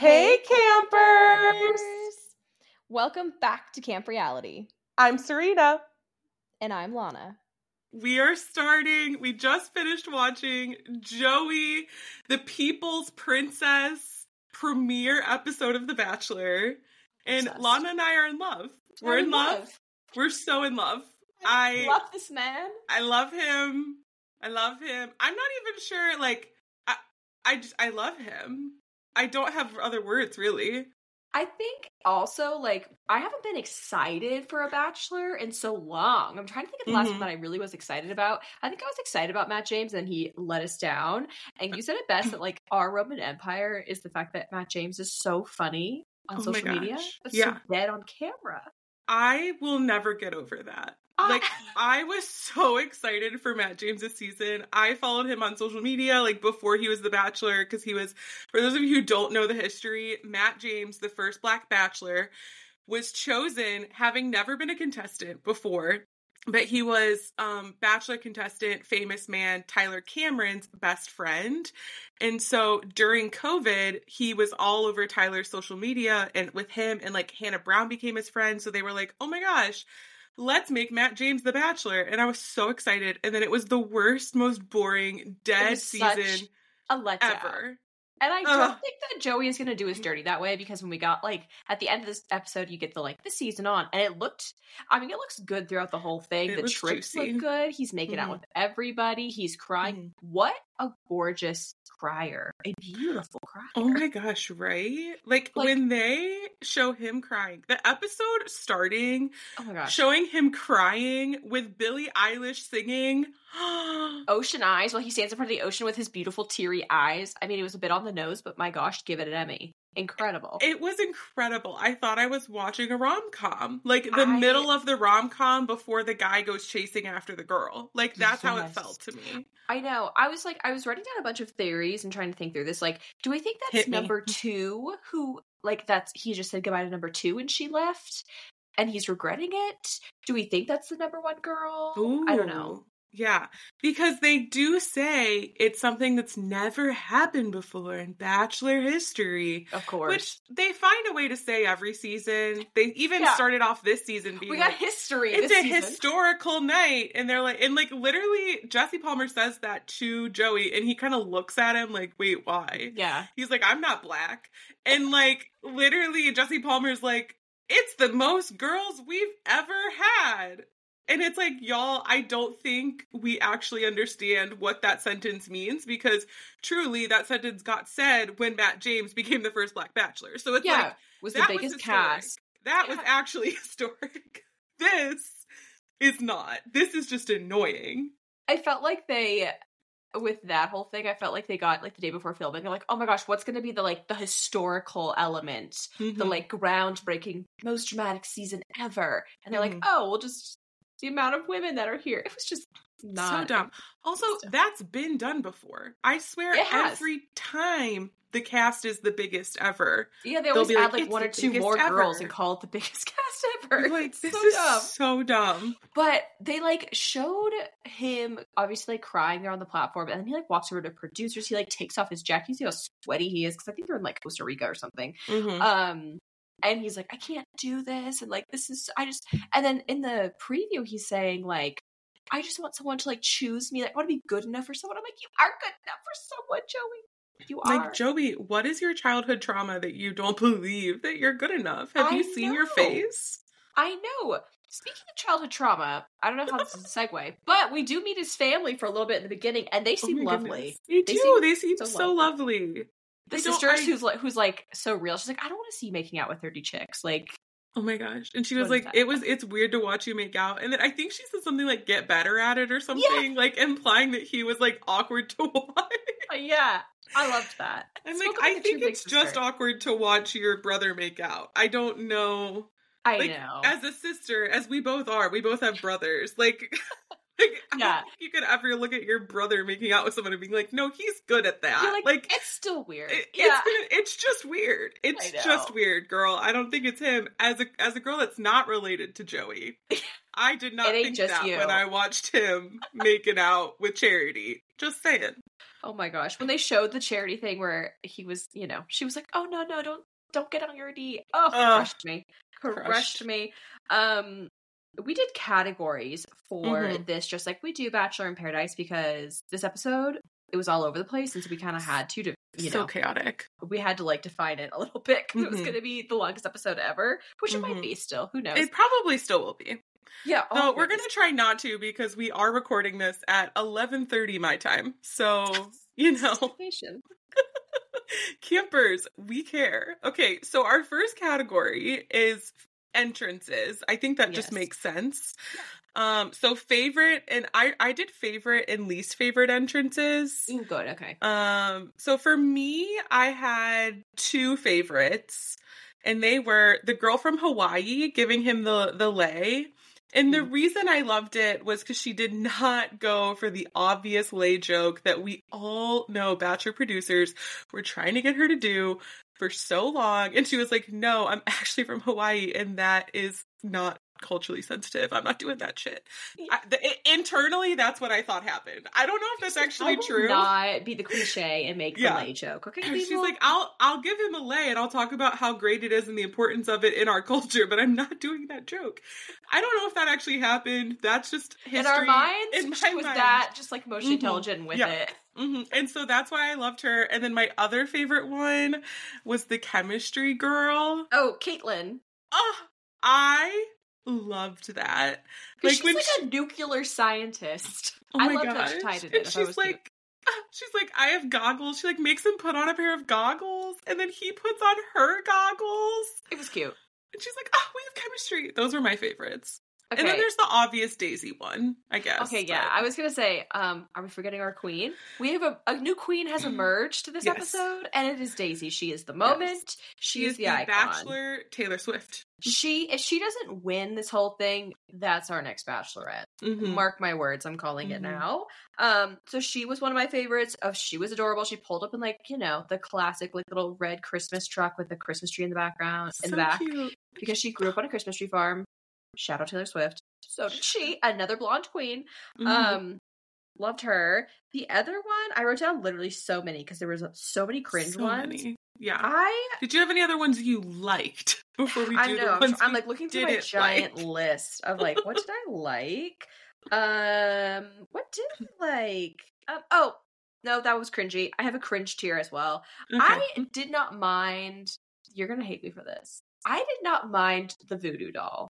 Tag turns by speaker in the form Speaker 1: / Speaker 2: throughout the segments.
Speaker 1: Hey, campers!
Speaker 2: Welcome back to Camp Reality.
Speaker 1: I'm Serena.
Speaker 2: And I'm Lana.
Speaker 1: We are starting, we just finished watching Joey, the People's Princess premiere episode of The Bachelor. And
Speaker 2: Obsessed.
Speaker 1: Lana and I are in love. We're
Speaker 2: I'm
Speaker 1: in love. We're so in love. I
Speaker 2: love this man.
Speaker 1: I love him. I love him. I'm not even sure like I I just I love him. I don't have other words really.
Speaker 2: I think also like I haven't been excited for a bachelor in so long. I'm trying to think of the last
Speaker 1: Mhm.
Speaker 2: one that I really was excited about. I think I was excited about Matt James and he let us down. And you said it best that like our Roman Empire is the fact that Matt James is so funny on
Speaker 1: Oh
Speaker 2: social media.
Speaker 1: Yeah.
Speaker 2: so dead on camera.
Speaker 1: I will never get over that. Like I was so excited for Matt James' this season. I followed him on social media like before he was the Bachelor because he was for those of you who don't know the history, Matt James, the first black bachelor, was chosen having never been a contestant before. But he was um bachelor contestant, famous man Tyler Cameron's best friend. And so during COVID, he was all over Tyler's social media and with him and like Hannah Brown became his friend. So they were like, oh my gosh, let's make Matt James the Bachelor. And I was so excited. And then it was the worst, most boring, dead season
Speaker 2: A letdown.
Speaker 1: ever.
Speaker 2: And I don't think that Joey is going to do us dirty that way because when we got like at the end of this episode, you get the like the season on, and it looked. I mean, it looks good throughout the whole thing.
Speaker 1: It
Speaker 2: the trips
Speaker 1: juicy.
Speaker 2: look good. He's making out
Speaker 1: Mhm.
Speaker 2: with everybody. He's crying. What a gorgeous crier! A beautiful oh crier.
Speaker 1: Oh my gosh, right? Like,
Speaker 2: Like-
Speaker 1: when they show him crying, the episode starting,
Speaker 2: Oh my gosh.
Speaker 1: showing him crying with Billie Eilish singing.
Speaker 2: Ocean eyes while he stands in front of the ocean with his beautiful teary eyes. I mean, it was a bit on the nose, but my gosh, give it an Emmy. Incredible.
Speaker 1: It was incredible. I thought I was watching a rom com. Like the
Speaker 2: I-
Speaker 1: middle of the rom com before the guy goes chasing after the girl. Like that's how it felt to me.
Speaker 2: I know. I was like, I was writing down a bunch of theories and trying to think through this. Like, do we think that's number two? Who, like, that's he just said goodbye to number two and she left, and he's regretting it? Do we think that's the number one girl? I don't know.
Speaker 1: Yeah, because they do say it's something that's never happened before in Bachelor history.
Speaker 2: Of course,
Speaker 1: Which they find a way to say every season. They even
Speaker 2: Yeah.
Speaker 1: started off this season being
Speaker 2: we got
Speaker 1: like,
Speaker 2: history.
Speaker 1: it's a
Speaker 2: season.
Speaker 1: historical night and they're like and like literally jesse palmer says that to joey and he kind of looks at him like wait why
Speaker 2: Yeah,
Speaker 1: he's like i'm not black and like literally jesse palmer's like it's the most girls we've ever had and it's like y'all i don't think we actually understand what that sentence means because truly that sentence got said when matt james became the first black bachelor so it's
Speaker 2: yeah.
Speaker 1: like
Speaker 2: was the
Speaker 1: was
Speaker 2: biggest
Speaker 1: historic.
Speaker 2: cast.
Speaker 1: that was actually historic. This is not. This is just annoying.
Speaker 2: I felt like they with that whole thing, I felt like they got like the day before filming, they're like, oh my gosh, what's gonna be the like the historical element, the
Speaker 1: Mhm.
Speaker 2: like groundbreaking, most dramatic season ever. And they're
Speaker 1: Mhm.
Speaker 2: like, oh, we'll just the amount of women that are here. It was just not
Speaker 1: so dumb. Also,
Speaker 2: Stuff.
Speaker 1: that's been done before. I swear, every time the cast is the biggest ever.
Speaker 2: Yeah, they
Speaker 1: They'll
Speaker 2: always
Speaker 1: be
Speaker 2: add
Speaker 1: like,
Speaker 2: like, one or two more girls and call it the biggest cast ever.
Speaker 1: Like this
Speaker 2: so
Speaker 1: is
Speaker 2: dumb.
Speaker 1: so dumb.
Speaker 2: But they like showed him obviously like crying there on the platform, and then he like walks over to producers. He like takes off his jacket. You see how sweaty he is because I think they're in like Costa Rica or something.
Speaker 1: Mhm.
Speaker 2: Um, and he's like, I can't do this, and like this is I just. And then in the preview, he's saying like, I just want someone to like choose me. Like, I want to be good enough for someone. I'm like, you are good enough for someone, Joey. You are.
Speaker 1: Like Joey, what is your childhood trauma that you don't believe that you're good enough? Have
Speaker 2: I
Speaker 1: you seen your face?
Speaker 2: I know. Speaking of childhood trauma, I don't know how this is a segue, but we do meet his family for a little bit in the beginning, and they
Speaker 1: Oh
Speaker 2: seem
Speaker 1: my
Speaker 2: lovely.
Speaker 1: They,
Speaker 2: They
Speaker 1: do.
Speaker 2: seem
Speaker 1: they seem
Speaker 2: so
Speaker 1: so, lovely.
Speaker 2: The
Speaker 1: I don't-
Speaker 2: sister
Speaker 1: I-
Speaker 2: who's like who's like so real. She's like, I don't want to see you making out with thirty chicks. Like,
Speaker 1: Oh my gosh. And she was like, it was, it's weird to watch you make out. And then I think she said something like, get better at it or something, yeah. like implying that he was like awkward to watch.
Speaker 2: uh, yeah, I loved that.
Speaker 1: I'm like, I think it's just awkward to watch your brother make out. I don't know.
Speaker 2: I
Speaker 1: Like,
Speaker 2: know.
Speaker 1: as a sister, as we both are, we both have brothers. Like, like I
Speaker 2: Yeah.
Speaker 1: don't think you could ever look at your brother making out with someone and being like, no, he's good at that.
Speaker 2: Like,
Speaker 1: like
Speaker 2: it's still weird.
Speaker 1: It-
Speaker 2: yeah,
Speaker 1: It's it's just weird. It's just weird, girl. I don't think it's him. As a as a girl that's not related to Joey, I did not think that
Speaker 2: you.
Speaker 1: when I watched him making out with Charity. Just saying.
Speaker 2: Oh my gosh. When they showed the charity thing where he was, you know, she was like, Oh no, no, don't don't get on your knee. Oh
Speaker 1: Ugh.
Speaker 2: crushed me. Crushed,
Speaker 1: Crushed.
Speaker 2: me. Um we did categories for
Speaker 1: Mhm.
Speaker 2: this just like we do Bachelor in Paradise because this episode it was all over the place and so we kind of had to to you
Speaker 1: so
Speaker 2: know
Speaker 1: chaotic.
Speaker 2: we had to like define it a little bit 'cause it was
Speaker 1: Mhm.
Speaker 2: going to be the longest episode ever which it might
Speaker 1: Mhm.
Speaker 2: be still who knows
Speaker 1: It probably still will be.
Speaker 2: yeah
Speaker 1: Though we're gonna try not to because we are recording this at eleven thirty my time. So you know, campers, we care. Okay, so our first category is entrances. I think that just makes sense. Um, so favorite and I I did favorite and least favorite entrances.
Speaker 2: Good okay
Speaker 1: Um, so for me, I had two favorites, and they were the girl from Hawaii giving him the the lei. And the reason I loved it was because she did not go for the obvious lay joke that we all know Bachelor producers were trying to get her to do for so long. And she was like, No, I'm actually from Hawaii, and that is not culturally sensitive. I'm not doing that shit. I, the, internally, that's what I thought happened. I don't know if that's actually true.
Speaker 2: not be the cliche and make
Speaker 1: Yeah.
Speaker 2: the lay joke okay we
Speaker 1: she's like, I'll I'll give him a lei and I'll talk about how great it is and the importance of it in our culture, but I'm not doing that joke. I don't know if that actually happened. That's just history.
Speaker 2: in our minds
Speaker 1: in my
Speaker 2: was
Speaker 1: mind.
Speaker 2: that just like emotionally
Speaker 1: Mhm.
Speaker 2: intelligent with
Speaker 1: Yeah.
Speaker 2: it
Speaker 1: Mhm. And so that's why I loved her. And then my other favorite one was the chemistry girl.
Speaker 2: oh caitlin
Speaker 1: Oh, I loved that.
Speaker 2: like
Speaker 1: Like
Speaker 2: she's
Speaker 1: when
Speaker 2: like
Speaker 1: she-
Speaker 2: a nuclear scientist
Speaker 1: Oh
Speaker 2: i
Speaker 1: my
Speaker 2: loved how
Speaker 1: gosh.
Speaker 2: she tied it
Speaker 1: And she's
Speaker 2: was cute.
Speaker 1: like, she's like, I have goggles. She like makes him put on a pair of goggles, and then he puts on her goggles,
Speaker 2: it was cute
Speaker 1: and she's like, oh, we have chemistry. Those were my favorites.
Speaker 2: Okay
Speaker 1: And then there's the obvious Daisy one, I guess.
Speaker 2: Okay, yeah.
Speaker 1: but-
Speaker 2: I was gonna say, um, are we forgetting our queen? We have a, a new queen has emerged to this
Speaker 1: Yes.
Speaker 2: episode, and it is Daisy. She is the moment. She, is the, icon.
Speaker 1: Bachelor Taylor Swift.
Speaker 2: She if she doesn't win this whole thing, that's our next bachelorette.
Speaker 1: Mhm.
Speaker 2: Mark my words, I'm calling it
Speaker 1: Mhm.
Speaker 2: now. Um, so she was one of my favorites. Of she was adorable. She pulled up in like you know the classic like little red Christmas truck with the Christmas tree in the background in the back
Speaker 1: cute.
Speaker 2: because she grew up on a Christmas tree farm. Shout out Taylor Swift. So did she. Another blonde queen.
Speaker 1: Mhm.
Speaker 2: Um, loved her. The other one, I wrote down literally so many because there was so many cringe
Speaker 1: So
Speaker 2: ones.
Speaker 1: many. Yeah.
Speaker 2: I
Speaker 1: Did you have any other ones you liked before we do
Speaker 2: I
Speaker 1: the
Speaker 2: know.
Speaker 1: ones
Speaker 2: I'm like looking through my giant
Speaker 1: like?
Speaker 2: list of like what did I like? Um, what did I like? Um, oh no, that was cringy. I have a cringe tier as well.
Speaker 1: Okay.
Speaker 2: I did not mind. You're gonna hate me for this. I did not mind the voodoo doll.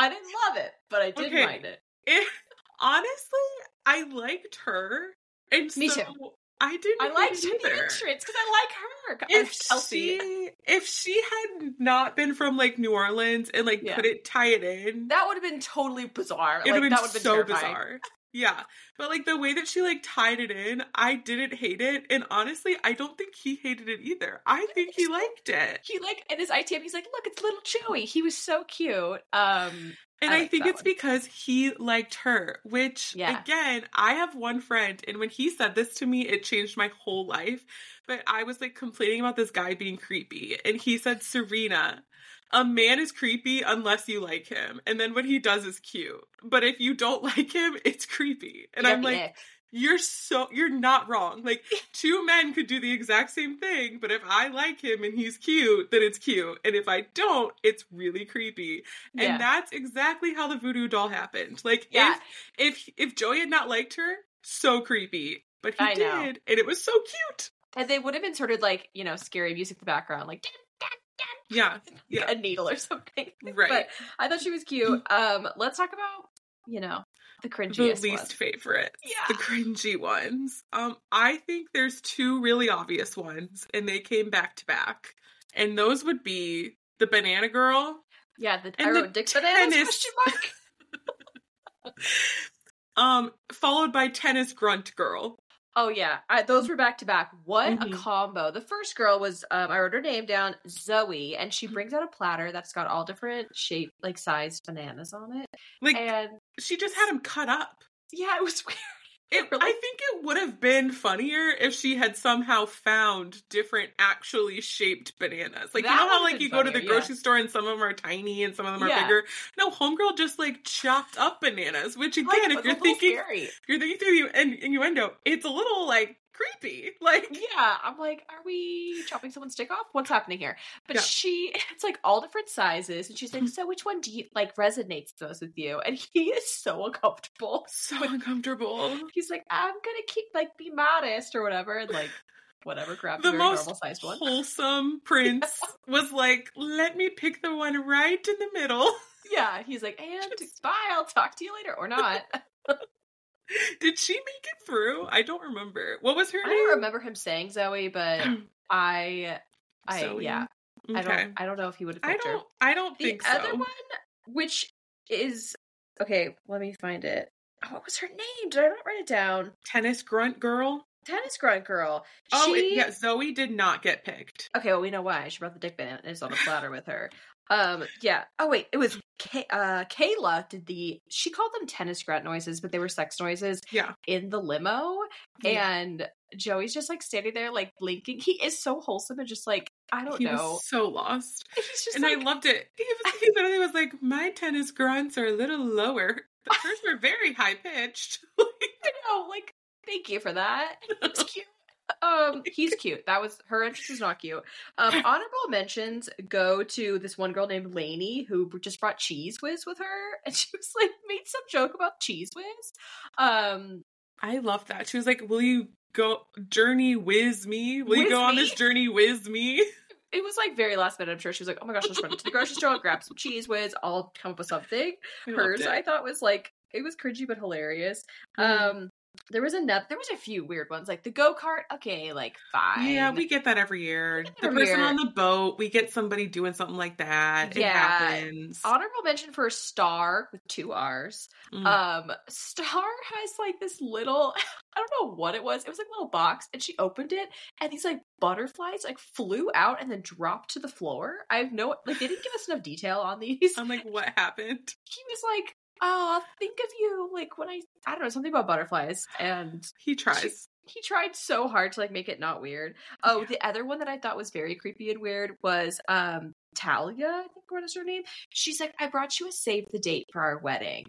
Speaker 2: I didn't love it, but I did
Speaker 1: Okay.
Speaker 2: mind it.
Speaker 1: It, honestly, I liked her, and
Speaker 2: Me
Speaker 1: so
Speaker 2: too.
Speaker 1: I didn't.
Speaker 2: I liked the entrance because I like her.
Speaker 1: If she, if she had not been from like New Orleans and like
Speaker 2: Yeah.
Speaker 1: couldn't tie it in,
Speaker 2: That would have been totally bizarre.
Speaker 1: it would
Speaker 2: like,
Speaker 1: have
Speaker 2: that
Speaker 1: been so
Speaker 2: terrifying.
Speaker 1: bizarre. Yeah, but like the way that she like tied it in, I didn't hate it, and honestly, I don't think he hated it either. I think he liked it,
Speaker 2: He like in his ITM, he's like, "Look, it's little Joey." He was so cute. Um,
Speaker 1: and
Speaker 2: I
Speaker 1: I, think it's
Speaker 2: one.
Speaker 1: because he liked her. Which
Speaker 2: Yeah.
Speaker 1: again, I have one friend, and when he said this to me, it changed my whole life. But I was like complaining about this guy being creepy, and he said, "Serena." A man is creepy unless you like him, and then what he does is cute. But if you don't like him, it's creepy. And I'm like, you're so you're not wrong. Like two men could do the exact same thing, but if I like him and he's cute, then it's cute. And if I don't, it's really creepy.
Speaker 2: yeah.
Speaker 1: And that's exactly how the voodoo doll happened. Like
Speaker 2: Yeah.
Speaker 1: if if if Joey had not liked her, so creepy. But he
Speaker 2: I
Speaker 1: did,
Speaker 2: know.
Speaker 1: and it was so cute.
Speaker 2: and they would have of like you know scary music in the background, like
Speaker 1: Yeah. Yeah.
Speaker 2: a needle or something.
Speaker 1: Right.
Speaker 2: But I thought she was cute. Um, let's talk about you know the
Speaker 1: the
Speaker 2: cringiest
Speaker 1: least
Speaker 2: ones.
Speaker 1: favorite.
Speaker 2: Yeah.
Speaker 1: The cringy ones. Um, I think there's two really obvious ones, and they came back to back. And those would be the banana girl
Speaker 2: Yeah, the
Speaker 1: And
Speaker 2: I
Speaker 1: the
Speaker 2: wrote Dick Bananas question mark.
Speaker 1: um, followed by tennis grunt girl.
Speaker 2: Oh yeah, I, those were back to back. What a
Speaker 1: Mhm.
Speaker 2: combo! The first girl was um, I wrote her name down, Zoe, and
Speaker 1: Mm-hmm.
Speaker 2: she brings out a platter that's got all different shape, like sized bananas on it,
Speaker 1: Like
Speaker 2: and
Speaker 1: she just had them cut up.
Speaker 2: yeah, it was weird.
Speaker 1: It, I think it would have been funnier if she had somehow found different actually shaped bananas. Like you know how like you
Speaker 2: been
Speaker 1: go to the
Speaker 2: funnier,
Speaker 1: grocery store and some of them are tiny and some of them are
Speaker 2: Yeah.
Speaker 1: bigger. No, homegirl just like chopped up bananas. Which again,
Speaker 2: Like,
Speaker 1: if you're
Speaker 2: a little
Speaker 1: thinking if you're thinking through the in- innuendo, it's a little like creepy. Like
Speaker 2: Yeah, I'm like, are we chopping someone's dick off? What's happening here? But
Speaker 1: Yeah.
Speaker 2: she, it's like all different sizes, and she's like, mm-hmm. so which one do you like resonates most with you? And he is so uncomfortable.
Speaker 1: so uncomfortable.
Speaker 2: He's like, I'm gonna keep like be modest or whatever, and like whatever, grab
Speaker 1: The
Speaker 2: the
Speaker 1: most
Speaker 2: normal sized one.
Speaker 1: wholesome prince was like, "Let me pick the one right in the middle."
Speaker 2: Yeah, he's like, and bye, I'll talk to you later or not.
Speaker 1: Did she make it through? I don't remember. What was her
Speaker 2: I
Speaker 1: name?
Speaker 2: I don't remember him saying Zoe, but I, I
Speaker 1: Zoe?
Speaker 2: yeah, I don't, I don't know if he would have
Speaker 1: I
Speaker 2: picked her.
Speaker 1: don't. I don't
Speaker 2: The
Speaker 1: think
Speaker 2: other
Speaker 1: so.
Speaker 2: one, which is okay, let me find it. Oh, what was her name? Did I not write it down?
Speaker 1: Tennis grunt girl.
Speaker 2: Tennis grunt girl.
Speaker 1: Oh,
Speaker 2: she...
Speaker 1: it, yeah. Zoe did not get picked.
Speaker 2: Okay, well we know why. She brought the dick and bananas on a platter with her. Um, yeah. Oh wait, it was Kay- uh, Kayla did the. She called them tennis grunt noises, but they were sex noises
Speaker 1: Yeah.
Speaker 2: in the limo.
Speaker 1: Yeah.
Speaker 2: And Joey's just like standing there, like blinking. He is so wholesome and just like I don't
Speaker 1: He
Speaker 2: know.
Speaker 1: was so lost, and
Speaker 2: like,
Speaker 1: I loved it. He was. He literally was like, "My tennis grunts are a little lower. The hers were very high pitched."
Speaker 2: I know, like, thank you for that. It's cute. Um, he's cute. That was her entrance was not cute. Um, honorable mentions go to this one girl named Lainey who just brought Cheez Whiz with her, and she was like made some joke about Cheez Whiz. Um,
Speaker 1: I love that. She was like, "Will you go journey whiz me? Will you go on this journey whiz me?"
Speaker 2: it was like very last minute. I'm sure she was like, "Oh my gosh, let's run to the grocery store, and grab some Cheez Whiz. I'll come up with something."
Speaker 1: I
Speaker 2: Hers. I thought was like it was cringy but hilarious.
Speaker 1: Mhm.
Speaker 2: Um, there was another. There was a few weird ones like the go kart. Okay, like fine.
Speaker 1: Yeah, we get that every year.
Speaker 2: that
Speaker 1: The
Speaker 2: every
Speaker 1: person
Speaker 2: year.
Speaker 1: on the boat, we get somebody doing something like that. It
Speaker 2: Yeah.
Speaker 1: happens.
Speaker 2: honorable mention for Starr with two R's.
Speaker 1: Mm.
Speaker 2: Um, Starr has like this little, I don't know what it was. It was like a little box, and she opened it, and these like butterflies like flew out and then dropped to the floor. I have no like they didn't give us enough detail on these.
Speaker 1: I'm like, what happened?
Speaker 2: he was like, "Oh, I'll think of you." Like when I, I don't know something about butterflies, and
Speaker 1: He tries.
Speaker 2: he tried so hard to like make it not weird. Oh,
Speaker 1: Yeah.
Speaker 2: the other one that I thought was very creepy and weird was um Talia, I think what is her name. She's like, I brought you a save the date for our wedding.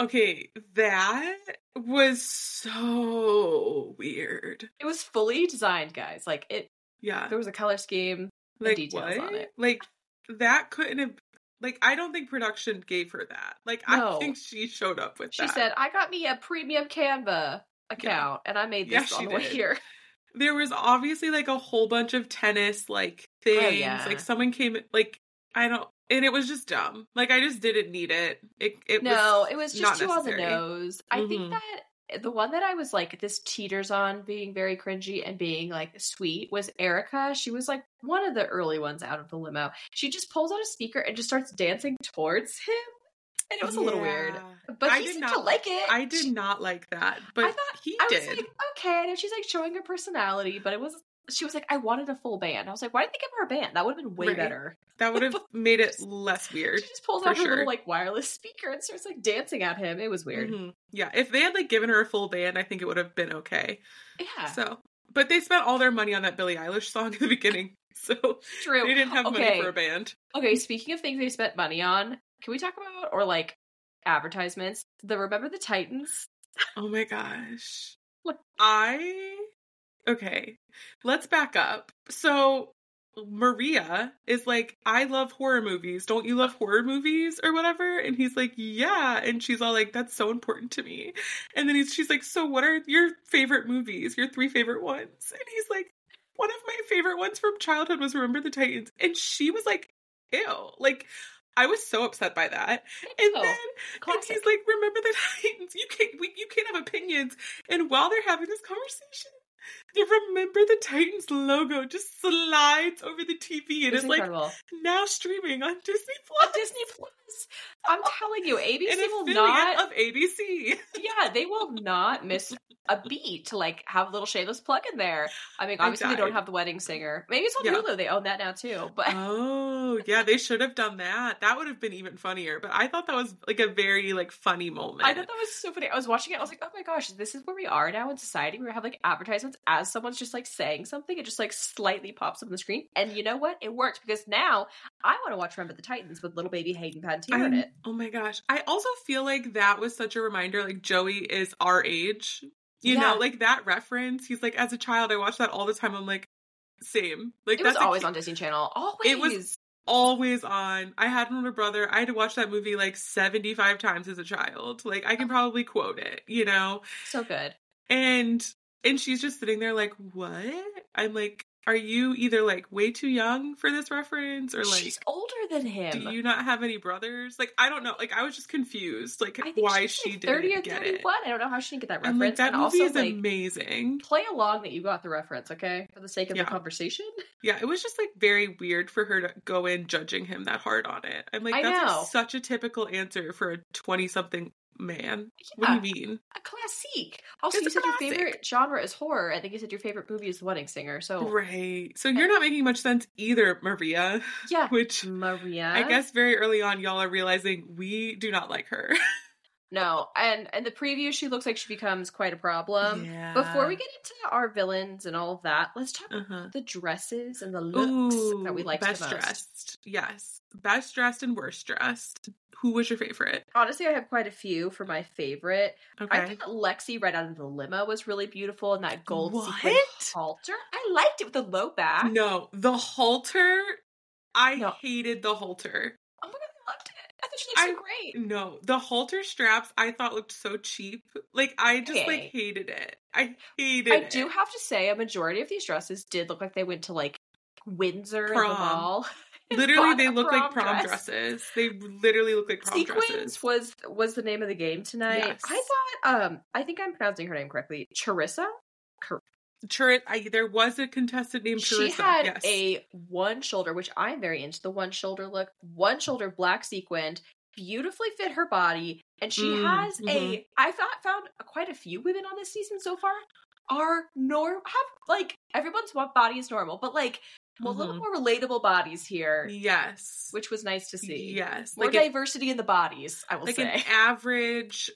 Speaker 1: Okay, that was so weird.
Speaker 2: It was fully designed, guys. Like it
Speaker 1: Yeah.
Speaker 2: there was a color scheme.
Speaker 1: Like
Speaker 2: details
Speaker 1: what?
Speaker 2: on it.
Speaker 1: Like that couldn't have like I don't think production gave her that. Like
Speaker 2: No.
Speaker 1: I think she showed up with
Speaker 2: She
Speaker 1: that.
Speaker 2: said, I got me a premium Canva account and I made this
Speaker 1: she
Speaker 2: on the way here.
Speaker 1: there was obviously like a whole bunch of tennis like things.
Speaker 2: Oh, yeah.
Speaker 1: Like someone came like I don't and it was just dumb. Like I just didn't need it. It it
Speaker 2: no,
Speaker 1: was
Speaker 2: it was just too on the nose. I think
Speaker 1: Mhm.
Speaker 2: that the one that I was like this teeters on being very cringy and being like sweet was Erica. She was like one of the early ones out of the limo. She just pulls out a speaker and just starts dancing towards him. And it was a little weird. But
Speaker 1: I
Speaker 2: he
Speaker 1: did
Speaker 2: seemed
Speaker 1: not
Speaker 2: to like it.
Speaker 1: I did not like that, but
Speaker 2: I thought-
Speaker 1: he
Speaker 2: I
Speaker 1: did.
Speaker 2: was like, okay. And she's like showing her personality, but it was she was like, I wanted a full band. I was like, why didn't they give her a band? That would have been way
Speaker 1: Right.
Speaker 2: better.
Speaker 1: that would have made it less weird.
Speaker 2: She just pulls out her
Speaker 1: sure.
Speaker 2: little like wireless speaker and starts like dancing at him. It was weird.
Speaker 1: Mhm. Yeah, if they had like given her a full band, I think it would have been okay.
Speaker 2: Yeah,
Speaker 1: So, but they spent all their money on that Billie Eilish song at the beginning, so
Speaker 2: true.
Speaker 1: they didn't have
Speaker 2: okay.
Speaker 1: money for a band.
Speaker 2: Okay, speaking of things they spent money on, can we talk about or like advertisements? The Remember the Titans?
Speaker 1: Oh my gosh.
Speaker 2: What?
Speaker 1: I okay. Let's back up. So Maria is like, I love horror movies. Don't you love horror movies or whatever? And he's like, Yeah. And she's all like, That's so important to me. And then he's she's like, So what are your favorite movies? Your three favorite ones? And he's like, One of my favorite ones from childhood was Remember the Titans. And she was like, Ew. Like I was so upset by that. And
Speaker 2: Oh,
Speaker 1: then and he's like, "Remember the Titans? You can't, we, you can't have opinions." And while they're having this conversation, the Remember the Titans logo just slides over the TV and
Speaker 2: It's
Speaker 1: it's like now streaming on Disney
Speaker 2: On
Speaker 1: Plus.
Speaker 2: Disney Plus. I'm telling you, ABC
Speaker 1: An
Speaker 2: will not.
Speaker 1: of ABC.
Speaker 2: Yeah, they will not miss a beat to like have a little shameless plug in there. I mean,
Speaker 1: I
Speaker 2: obviously they don't have the wedding singer. Maybe it's on
Speaker 1: Yeah.
Speaker 2: Hulu. They own that now too. But
Speaker 1: Oh, yeah, they should have done that. That would have been even funnier. But I thought that was like a very like funny moment.
Speaker 2: I thought that was so funny. I was watching it. I was like, oh my gosh, this is where we are now in society. We have like advertisements as someone's just like saying something. It just like slightly pops up on the screen. And you know what? It works because now I want to watch Remember the Titans with little baby Hayden Panettiere in it.
Speaker 1: Oh my gosh. I also feel like that was such a reminder like Joey is our age. You
Speaker 2: Yeah.
Speaker 1: know, like that reference. He's like as a child I watched that all the time. I'm like same. Like
Speaker 2: It was
Speaker 1: that's a
Speaker 2: always
Speaker 1: cu-
Speaker 2: on Disney Channel. Always.
Speaker 1: It was- always on. I had an older brother. I had to watch that movie like 75 times as a child. Like I can probably quote it, you know?
Speaker 2: so good.
Speaker 1: And and she's just sitting there like, "What?" I'm like, "Are you either like way too young for this reference or like
Speaker 2: She's older than him.
Speaker 1: do you not have any brothers?" Like I don't know. Like I was just confused like why she
Speaker 2: like
Speaker 1: didn't
Speaker 2: 30 or 31.
Speaker 1: it.
Speaker 2: I don't know how she didn't get that
Speaker 1: And
Speaker 2: reference.
Speaker 1: like that
Speaker 2: and
Speaker 1: movie
Speaker 2: also,
Speaker 1: is
Speaker 2: like,
Speaker 1: amazing.
Speaker 2: play along that you got the reference, okay? For the sake of
Speaker 1: Yeah.
Speaker 2: the conversation.
Speaker 1: Yeah, it was just like very weird for her to go in judging him that hard on it. I'm like,
Speaker 2: I
Speaker 1: that's like, such a typical answer for a 20 something man.
Speaker 2: Yeah.
Speaker 1: What do you mean?
Speaker 2: A classic. Also,
Speaker 1: It's
Speaker 2: you said your favorite genre is horror. I think you said your favorite movie is The Wedding Singer. So,
Speaker 1: Right. So you're not making much sense either, Maria.
Speaker 2: yeah.
Speaker 1: Which
Speaker 2: Maria.
Speaker 1: I guess very early on, y'all are realizing we do not like her.
Speaker 2: No. And in the preview, she looks like she becomes quite a problem.
Speaker 1: yeah.
Speaker 2: Before we get into our villains and all of that, let's talk
Speaker 1: uh-huh.
Speaker 2: about the dresses and the looks that we
Speaker 1: Ooh,
Speaker 2: liked
Speaker 1: best dressed. Yes, best dressed and worst dressed. Who was your favorite?
Speaker 2: Honestly, I have quite a few for my favorite. I
Speaker 1: Okay.
Speaker 2: thought Lexi right out of the limo was really beautiful, and that gold sequin halter. I liked it with the low back.
Speaker 1: No, the halter. I
Speaker 2: No.
Speaker 1: hated the halter.
Speaker 2: Oh my god, I loved it. I thought she
Speaker 1: I-
Speaker 2: so great.
Speaker 1: No, the halter straps I thought looked so cheap. Like I just
Speaker 2: Okay.
Speaker 1: like hated it. I hated it.
Speaker 2: I
Speaker 1: it.
Speaker 2: do have to say, a majority of these dresses did look like they went to like Windsor and the
Speaker 1: Prom.
Speaker 2: mall.
Speaker 1: Literally, they look like
Speaker 2: prom
Speaker 1: prom
Speaker 2: dress.
Speaker 1: dresses. They literally look like prom
Speaker 2: Sequins
Speaker 1: dresses.
Speaker 2: was was the name of the game tonight.
Speaker 1: Yes.
Speaker 2: I thought, um, I think I'm pronouncing her name correctly. Charissa.
Speaker 1: Char- I, there was a contestant named
Speaker 2: She
Speaker 1: Charissa.
Speaker 2: had
Speaker 1: yes.
Speaker 2: a one shoulder, which I'm very into the one shoulder look. One shoulder black sequined, beautifully fit her body, and she
Speaker 1: Mm,
Speaker 2: has a.
Speaker 1: mhm.
Speaker 2: I thought found quite a few women on this season so far are norm have like everyone's body is normal, but like a little
Speaker 1: Mhm.
Speaker 2: more relatable bodies here,
Speaker 1: yes,
Speaker 2: which was nice to see.
Speaker 1: yes,
Speaker 2: More
Speaker 1: like an,
Speaker 2: diversity in the bodies, I will say.
Speaker 1: like
Speaker 2: say.
Speaker 1: an average.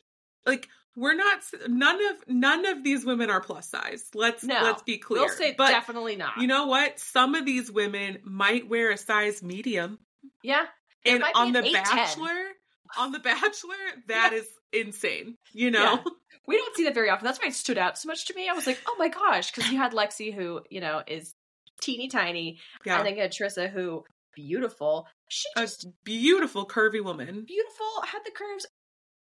Speaker 1: Like we're not. None of none of these women are plus size. Let's
Speaker 2: No,
Speaker 1: let's be clear.
Speaker 2: we'll say
Speaker 1: but
Speaker 2: definitely not.
Speaker 1: you know what? Some of these women might wear a size medium.
Speaker 2: yeah,
Speaker 1: And on the
Speaker 2: 8'10".
Speaker 1: Bachelor, on the Bachelor, that
Speaker 2: Yeah.
Speaker 1: is insane. You know?
Speaker 2: Yeah. we don't see that very often. That's why it stood out so much to me. I was like, oh my gosh, because you had Lexi, who you know is teeny tiny,
Speaker 1: Yeah.
Speaker 2: and then you had Chrissa, who beautiful. She
Speaker 1: a beautiful curvy woman.
Speaker 2: beautiful, had the curves,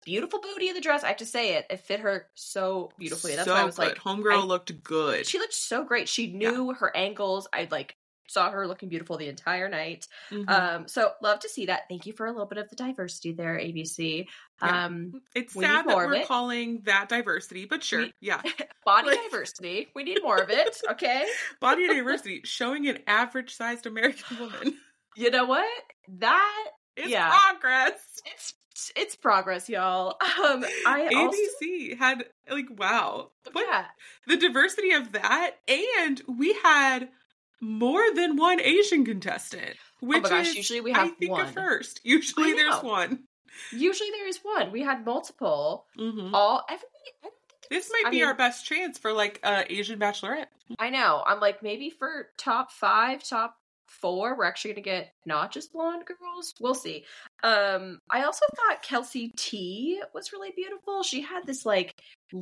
Speaker 2: beautiful booty of the dress. I have to say it, it fit her so beautifully. That's
Speaker 1: so
Speaker 2: why I was
Speaker 1: good.
Speaker 2: like,
Speaker 1: Homegirl
Speaker 2: I-
Speaker 1: looked good.
Speaker 2: she looked so great. She knew her angles. I like saw her looking beautiful the entire night.
Speaker 1: Mhm.
Speaker 2: Um, so love to see that. Thank you for a little bit of the diversity there, ABC.
Speaker 1: Yeah.
Speaker 2: Um,
Speaker 1: it's sad that we're calling that diversity, but sure,
Speaker 2: We-
Speaker 1: yeah.
Speaker 2: body
Speaker 1: Like-
Speaker 2: diversity. We need more of it. Okay.
Speaker 1: Body diversity showing an average sized American woman.
Speaker 2: You know what? That
Speaker 1: It's
Speaker 2: Yeah.
Speaker 1: progress.
Speaker 2: it's it's progress, y'all. Um, I also
Speaker 1: ABC had like wow. What
Speaker 2: yeah,
Speaker 1: the diversity of that and we had more than one Asian contestant. Which
Speaker 2: oh gosh.
Speaker 1: is
Speaker 2: Usually we have
Speaker 1: I think
Speaker 2: one.
Speaker 1: a first. Usually there's one.
Speaker 2: Usually there is one. We had multiple.
Speaker 1: Mhm.
Speaker 2: All everybody. I don't think
Speaker 1: This might
Speaker 2: I
Speaker 1: be
Speaker 2: mean,
Speaker 1: our best chance for like uh Asian bachelorette.
Speaker 2: I know. I'm like maybe for top five, top four, we're actually gonna get not just blonde girls. We'll see. Um, I also thought Kelsey T was really beautiful. She had this like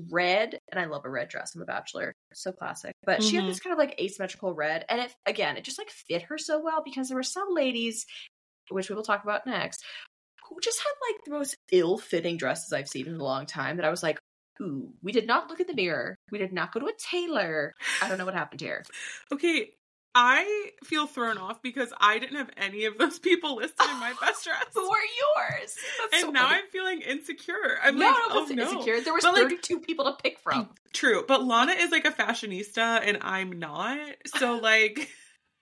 Speaker 2: red, and I love a red dress on The Bachelor, so classic. But she had
Speaker 1: Mhm.
Speaker 2: this kind of like asymmetrical red, and it again, it just like fit her so well because there were some ladies, which we will talk about next, who just had like the most ill-fitting dresses I've seen in a long time. That I was like. Ooh, we did not look in the mirror. We did not go to a tailor. I don't know what happened here.
Speaker 1: Okay, I feel thrown off because I didn't have any of those people listed in my best dress.
Speaker 2: Who are yours?
Speaker 1: and
Speaker 2: so
Speaker 1: now
Speaker 2: funny.
Speaker 1: I'm feeling insecure. I'm
Speaker 2: no,
Speaker 1: like,
Speaker 2: no,
Speaker 1: oh no.
Speaker 2: insecure. There was
Speaker 1: But, like,
Speaker 2: 32 people to pick from.
Speaker 1: True, but Lana is like a fashionista and I'm not. So like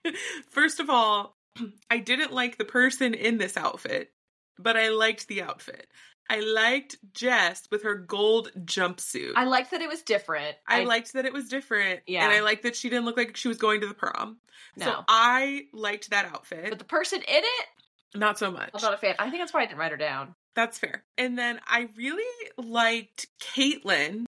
Speaker 1: first of all, I didn't like the person in this outfit, but I liked the outfit. I liked Jess with her gold jumpsuit.
Speaker 2: I liked that it was different.
Speaker 1: I, liked that it was different.
Speaker 2: Yeah.
Speaker 1: And I liked that she didn't look like she was going to the prom. So
Speaker 2: no.
Speaker 1: I liked that outfit.
Speaker 2: but the person in it,
Speaker 1: not so much.
Speaker 2: I'm not a fan. I think that's why I didn't write her down.
Speaker 1: That's fair. And then I really liked Caitlyn,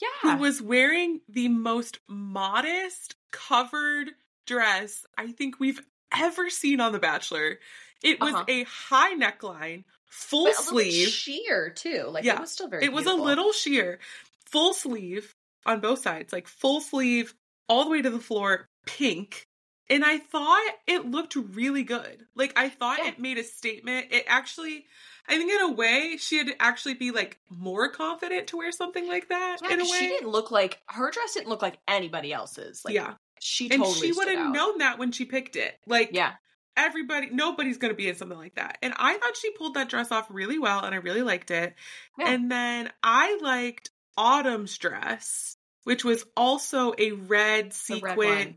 Speaker 2: Yeah.
Speaker 1: who was wearing the most modest covered dress I think we've ever seen on The Bachelor. It was
Speaker 2: Uh-huh.
Speaker 1: a high neckline, full
Speaker 2: But a bit
Speaker 1: sleeve.
Speaker 2: sheer too. Like
Speaker 1: Yeah.
Speaker 2: it was still very.
Speaker 1: It was a little sheer, full sleeve on both sides, like full sleeve all the way to the floor, pink. And I thought it looked really good. Like I thought
Speaker 2: Yeah.
Speaker 1: it made a statement. It actually I think in a way she had to actually be like more confident to wear something like that
Speaker 2: Yeah,
Speaker 1: in a way.
Speaker 2: she didn't look like her dress didn't look like anybody else's. Like
Speaker 1: yeah.
Speaker 2: she
Speaker 1: And
Speaker 2: totally
Speaker 1: she would have known that when she picked it. Like
Speaker 2: Yeah,
Speaker 1: everybody nobody's gonna be in something like that. And I thought she pulled that dress off really well and I really liked it.
Speaker 2: Yeah.
Speaker 1: And then I liked Autumn's dress, which was also a red sequin,
Speaker 2: red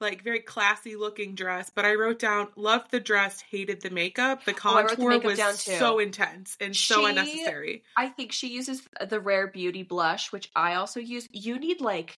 Speaker 1: like very classy looking dress. But I wrote down, loved the dress, hated the makeup. The
Speaker 2: Oh, the
Speaker 1: contour
Speaker 2: makeup
Speaker 1: was so intense and so unnecessary.
Speaker 2: I think she uses the rare beauty blush, which I also use. You need like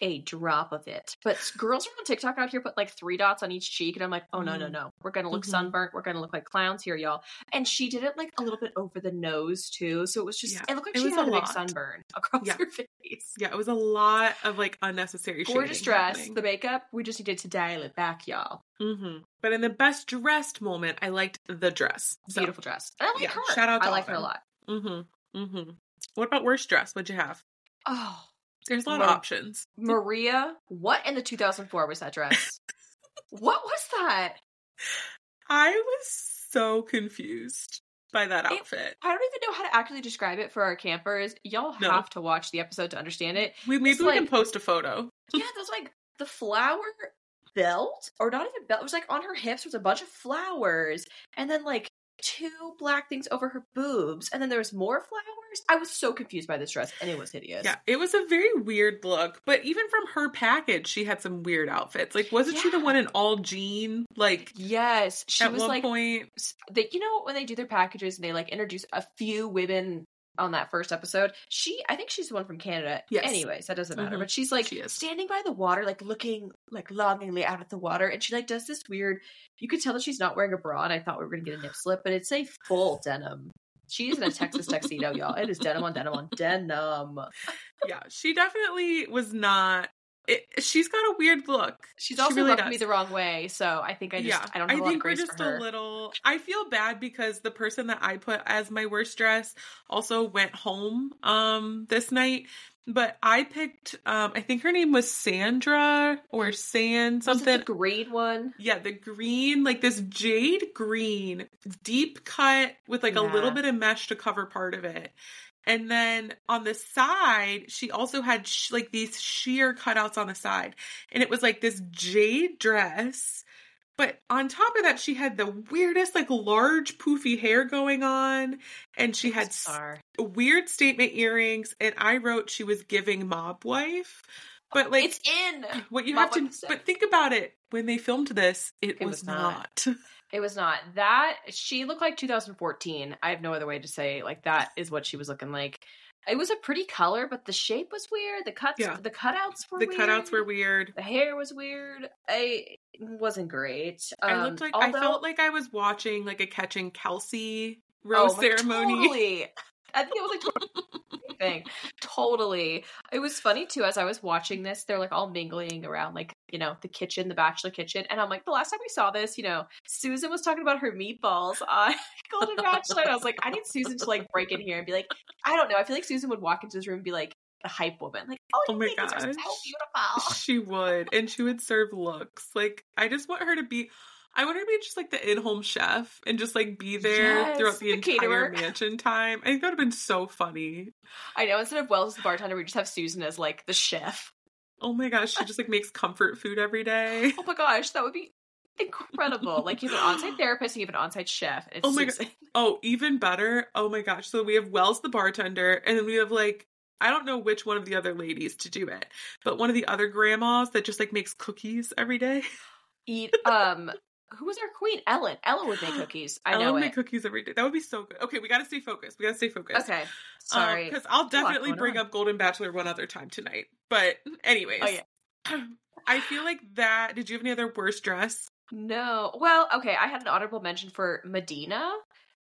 Speaker 2: a drop of it. But girls on TikTok out here put like three dots on each cheek, and I'm like, oh no, no,
Speaker 1: Mhm.
Speaker 2: no. We're gonna look
Speaker 1: Mhm.
Speaker 2: sunburnt. We're gonna look like clowns here, y'all. And she did it like a little bit over the nose too. So it was just
Speaker 1: Yeah,
Speaker 2: it looked like
Speaker 1: it
Speaker 2: she had
Speaker 1: a
Speaker 2: big sunburn across
Speaker 1: Yeah.
Speaker 2: her face.
Speaker 1: Yeah, it was a lot of like unnecessary
Speaker 2: Gorgeous dress,
Speaker 1: happening.
Speaker 2: the makeup. We just needed to dial it back, y'all.
Speaker 1: hmm But in the best dressed moment, I liked the dress. So,
Speaker 2: Beautiful dress. And I like
Speaker 1: yeah,
Speaker 2: her.
Speaker 1: shout out to
Speaker 2: I like her a lot.
Speaker 1: Mm-hmm. Mm-hmm. What about worst dress? What'd you have?
Speaker 2: Oh,
Speaker 1: There's a lot
Speaker 2: Mar-
Speaker 1: of options.
Speaker 2: Maria, what in the 2004 was that dress? what was that?
Speaker 1: I was so confused by that
Speaker 2: It-
Speaker 1: outfit.
Speaker 2: I don't even know how to actually describe it for our campers. Y'all
Speaker 1: No.
Speaker 2: have to watch the episode to understand it.
Speaker 1: we maybe
Speaker 2: it's
Speaker 1: we can post a photo.
Speaker 2: Yeah, there's like the flower belt, or not even belt. It was like on her hips was a bunch of flowers, and then like two black things over her boobs, and then there was more flowers. I was so confused by this dress, and it was hideous.
Speaker 1: Yeah, it was a very weird look. But even from her package, she had some weird outfits. Like, wasn't she the one in all jean? Like
Speaker 2: Yes, she
Speaker 1: at
Speaker 2: was
Speaker 1: one
Speaker 2: like
Speaker 1: point.
Speaker 2: they you know when they do their packages and they like introduce a few women on that first episode she i think she's the one from canada
Speaker 1: Yes.
Speaker 2: anyways that doesn't matter
Speaker 1: Mhm.
Speaker 2: but she's like
Speaker 1: She
Speaker 2: standing by the water like looking like longingly out at the water and she like does this weird you could tell that she's not wearing a bra and i thought we were gonna get a nip slip but it's a full denim she's in a texas tuxedo y'all it is denim on denim on denim
Speaker 1: Yeah, she definitely was not. It, she's got a weird look.
Speaker 2: she's
Speaker 1: She
Speaker 2: also
Speaker 1: really
Speaker 2: rubbed
Speaker 1: does.
Speaker 2: me the wrong way so i think i just i don't have of
Speaker 1: think we're just a little. I feel bad because the person that I put as my worst dress also went home um this night. But I picked. um I think her name was Sandra or San
Speaker 2: Was it
Speaker 1: something.
Speaker 2: the green one
Speaker 1: yeah, the green, like this jade green, deep cut with like a little bit of mesh to cover part of it. And then on the side, she also had sh- like these sheer cutouts on the side. And it was like this jade dress. But on top of that, she had the weirdest, like large poofy hair going on. And she had s- weird statement earrings. And I wrote she was giving mob wife. Oh, but like,
Speaker 2: it's in
Speaker 1: what you
Speaker 2: Mob
Speaker 1: have to,
Speaker 2: Wife is sick.
Speaker 1: but think about it. When they filmed this, it,
Speaker 2: It
Speaker 1: was,
Speaker 2: was not.
Speaker 1: not.
Speaker 2: It was not that. She looked like 2014. I have no other way to say. Like that is what she was looking like. It was a pretty color, but the shape was weird. The cuts,
Speaker 1: Yeah.
Speaker 2: the cutouts were
Speaker 1: the
Speaker 2: weird.
Speaker 1: cutouts were weird.
Speaker 2: The hair was weird. I it wasn't great.
Speaker 1: I
Speaker 2: Um,
Speaker 1: looked like I felt like I was watching like a catching Kelsey
Speaker 2: Oh,
Speaker 1: rose
Speaker 2: my-
Speaker 1: ceremony.
Speaker 2: Totally. I think it was like thing. Totally. It was funny too as I was watching this, they're like all mingling around like, you know, the kitchen, the bachelor kitchen. And I'm like, the last time we saw this, you know, Susan was talking about her meatballs on Golden Bachelor. And I was like, I need Susan to like break in here and be like, I don't know. I feel like Susan would walk into this room and be like the hype woman. Like, oh,
Speaker 1: Oh my
Speaker 2: are so beautiful.
Speaker 1: She would, and she would serve looks. Like I just want her to be. I want her to be just like the in-home chef and just like be there
Speaker 2: Yes,
Speaker 1: throughout the,
Speaker 2: the
Speaker 1: entire
Speaker 2: caterer.
Speaker 1: mansion time. I think that would have been so funny.
Speaker 2: I know instead of Wells as the bartender, we just have Susan as like the chef.
Speaker 1: Oh my gosh, she just like makes comfort food every day.
Speaker 2: Oh my gosh, that would be incredible. like you have an on-site therapist, and you have an on-site chef. It's
Speaker 1: Oh my
Speaker 2: Susan.
Speaker 1: Oh, even better. Oh my gosh. So we have Wells the bartender, and then we have like I don't know which one of the other ladies to do it, but one of the other grandmas that just like makes cookies every day.
Speaker 2: Eat um who was our queen? Ellen. Ellen would make cookies. I
Speaker 1: Ellen
Speaker 2: know
Speaker 1: would
Speaker 2: it.
Speaker 1: make cookies every day. That would be so good. Okay, we got to stay focused. We got to stay focused.
Speaker 2: Okay. Um, Sorry.
Speaker 1: Because I'll definitely bring
Speaker 2: on.
Speaker 1: up Golden Bachelor one other time tonight. But mm-hmm. anyways.
Speaker 2: Oh, yeah.
Speaker 1: I feel like that. Did you have any other worst dress?
Speaker 2: No. Well, okay, I had an honorable mention for Madina.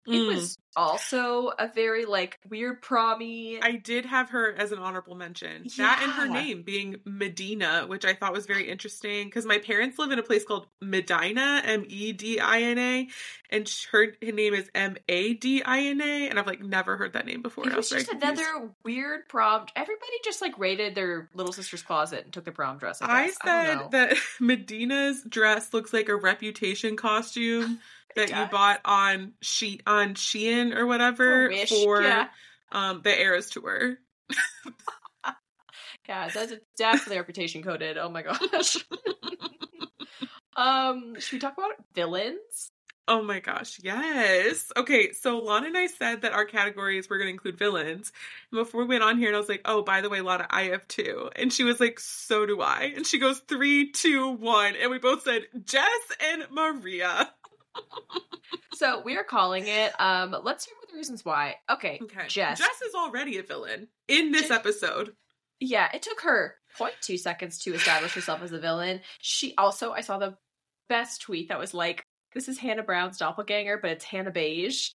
Speaker 2: It
Speaker 1: Mm.
Speaker 2: was also a very like weird promy.
Speaker 1: I did have her as an honorable mention. That and her name being Madina, which I thought was very interesting because my parents live in a place called Medina, M E D I N A, and her, her name is M A D I N A, and I've like never heard that name before.
Speaker 2: it
Speaker 1: I
Speaker 2: was
Speaker 1: very
Speaker 2: just
Speaker 1: confused.
Speaker 2: another weird prom. Everybody just like raided their little sister's closet and took their prom dress. I,
Speaker 1: I.
Speaker 2: I
Speaker 1: said
Speaker 2: know.
Speaker 1: that Madina's dress looks like a reputation costume that you bought on she on Shein or whatever
Speaker 2: Wish,
Speaker 1: for
Speaker 2: yeah.
Speaker 1: um the Eras tour.
Speaker 2: Yeah, that's definitely reputation coded. Oh my gosh. um, should we talk about villains?
Speaker 1: Oh my gosh, yes. Okay, so Lana and I said that our categories were going to include villains. And before we went on here, and I was like, oh, by the way, Lana, I have two. And she was like, so do I. And she goes, three, two, one. And we both said, Jess and Maria.
Speaker 2: So we are calling it. Um, let's hear what the reasons why. Okay,
Speaker 1: Okay.
Speaker 2: Jess.
Speaker 1: Jess is already a villain in this episode.
Speaker 2: Yeah, it took her 0.2 seconds to establish herself as a villain. She also, I saw the best tweet that was like, "This is Hannah Brown's doppelganger, but it's Hannah Beige."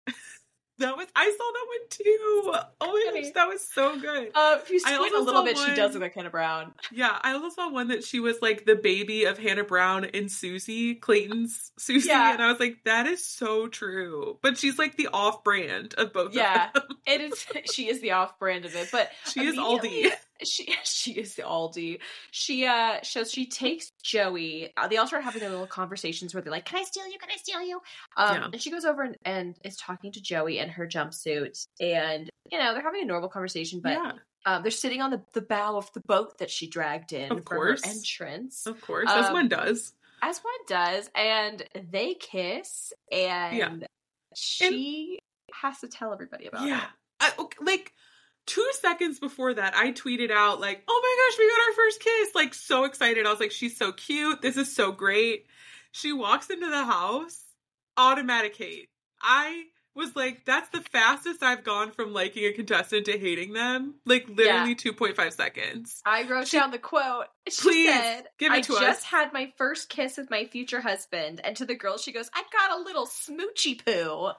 Speaker 1: That was, I saw that one too. Oh my
Speaker 2: Funny.
Speaker 1: gosh, that was so good.
Speaker 2: Uh, if you
Speaker 1: I
Speaker 2: squint a little bit, she does look like Hannah Brown.
Speaker 1: Yeah, I also saw one that she was like the baby of Hannah Brown and Susie, Clayton's Susie,
Speaker 2: Yeah.
Speaker 1: and I was like, that is so true. But she's like the off brand of both
Speaker 2: Yeah.
Speaker 1: of them.
Speaker 2: It is. She is the off-brand of it, but
Speaker 1: She is Aldi.
Speaker 2: She she is the Aldi. She uh so she takes Joey. Uh, they all start having their little conversations where they're like, "Can I steal you? Can I steal you?" Um,
Speaker 1: Yeah.
Speaker 2: and she goes over and, and is talking to Joey in her jumpsuit, and you know they're having a normal conversation, but
Speaker 1: yeah,
Speaker 2: um, they're sitting on the, the bow of the boat that she dragged in
Speaker 1: Of
Speaker 2: for
Speaker 1: course.
Speaker 2: her entrance,
Speaker 1: of course, as
Speaker 2: Um,
Speaker 1: one does.
Speaker 2: as one does, and they kiss, and she has to tell everybody about
Speaker 1: Yeah,
Speaker 2: it.
Speaker 1: Okay, like two seconds before that, I tweeted out like, "Oh my gosh, we got our first kiss!" Like so excited. I was like, "She's so cute. This is so great." She walks into the house, automatic hate. I was like, "That's the fastest I've gone from liking a contestant to hating them." Like literally point five seconds.
Speaker 2: I wrote
Speaker 1: She-
Speaker 2: down the quote. She
Speaker 1: Please,
Speaker 2: said,
Speaker 1: give it
Speaker 2: I
Speaker 1: to us."
Speaker 2: just had my first kiss with my future husband. And to the girl, she goes, I got a little smoochy poo.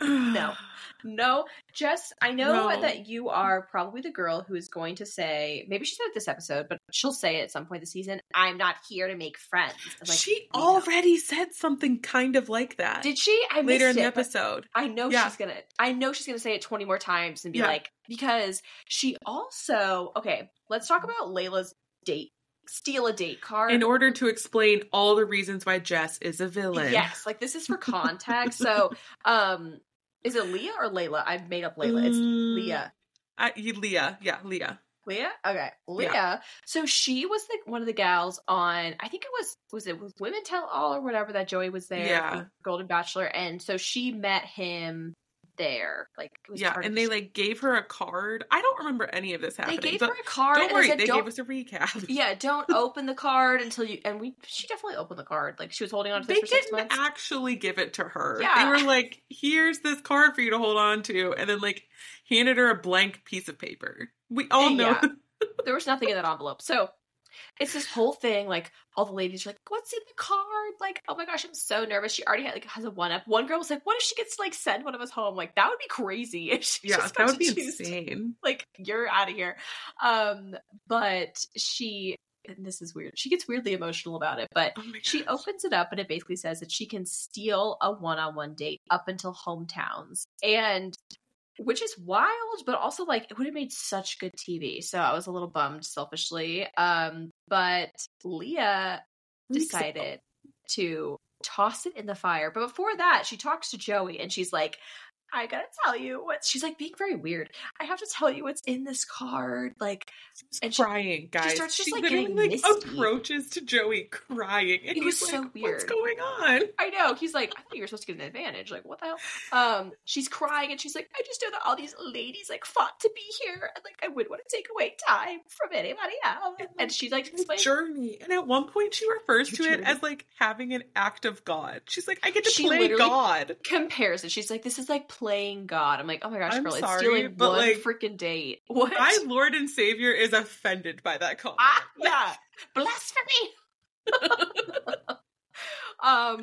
Speaker 2: No. No, Jess, I know
Speaker 1: No.
Speaker 2: that you are probably the girl who is going to say, maybe she said it this episode, but she'll say it at some point this season, I'm not here to make friends. Like,
Speaker 1: she
Speaker 2: we know.
Speaker 1: already said something kind of like that.
Speaker 2: Did she? I
Speaker 1: later in the
Speaker 2: it, but
Speaker 1: episode?
Speaker 2: I know
Speaker 1: Yeah.
Speaker 2: she's gonna. I know she's gonna say it twenty more times and be
Speaker 1: Yeah.
Speaker 2: like, because she also. Okay, let's talk about Layla's date. Steal a date card.
Speaker 1: In order to explain all the reasons why Jess is a villain.
Speaker 2: Yes, like this is for context. so, um, is it Leah or Layla? I've made up Layla. It's
Speaker 1: Mm,
Speaker 2: Leah.
Speaker 1: I, Leah. Yeah, Leah.
Speaker 2: Leah. Okay, Leah. So she was the one of the gals on. I think it was was it was Women Tell All or whatever that Joey was there.
Speaker 1: Yeah.
Speaker 2: Golden Bachelor, and so she met him there. Like it was
Speaker 1: Yeah, and they like gave her a card. I don't remember any of this happening.
Speaker 2: they
Speaker 1: gave
Speaker 2: her a card.
Speaker 1: don't worry,
Speaker 2: said,
Speaker 1: they
Speaker 2: "Don't-
Speaker 1: gave us a recap.
Speaker 2: Yeah, don't open the card until you. And we, she definitely opened the card. Like she was holding on to this
Speaker 1: They
Speaker 2: for
Speaker 1: didn't
Speaker 2: months.
Speaker 1: actually give it to her.
Speaker 2: Yeah.
Speaker 1: They were like, "Here's this card for you to hold on to," and then like handed her a blank piece of paper. We all know.
Speaker 2: Yeah. there was nothing in that envelope. So it's this whole thing. Like all the ladies are like, "What's in the card?" Like, oh my gosh, I'm so nervous. She already had, like has a one up. One girl was like, "What if she gets to like send one of us home?" Like that would be crazy if she
Speaker 1: yeah,
Speaker 2: just
Speaker 1: that would be
Speaker 2: choose.
Speaker 1: insane.
Speaker 2: Like you're out of here. Um, but she. And this is weird. She gets weirdly emotional about it, but
Speaker 1: Oh
Speaker 2: she opens it up and it basically says that she can steal a one-on-one date up until hometowns and which is wild but also like it would have made such good tv so i was a little bummed selfishly um but leah decided to toss it in the fire but before that she talks to joey and she's like I gotta tell you what she's like being very weird. I have to tell you what's in this card. Like,
Speaker 1: and she, crying, guys. She
Speaker 2: starts just
Speaker 1: she
Speaker 2: like
Speaker 1: literally
Speaker 2: getting
Speaker 1: like
Speaker 2: misty.
Speaker 1: approaches to Joey crying, and
Speaker 2: It was
Speaker 1: he's
Speaker 2: so
Speaker 1: like,
Speaker 2: weird.
Speaker 1: "What's going on?"
Speaker 2: I know. He's like, I thought you were supposed to get an advantage. Like, what the hell? Um, she's crying and she's like, I just know that all these ladies like fought to be here, and like I wouldn't want to take away time from anybody else. And she like explains.
Speaker 1: Journey, and at one point she refers to it as like having an act of God. She's like, "I get to
Speaker 2: She
Speaker 1: play God."
Speaker 2: compares it. She's like, "This is like playing God." I'm like, "Oh my gosh,
Speaker 1: I'm
Speaker 2: girl, it's stealing
Speaker 1: but,
Speaker 2: one
Speaker 1: like,
Speaker 2: freaking date." What?
Speaker 1: My Lord and Savior is offended by that comment.
Speaker 2: ah, yeah, blasphemy. um,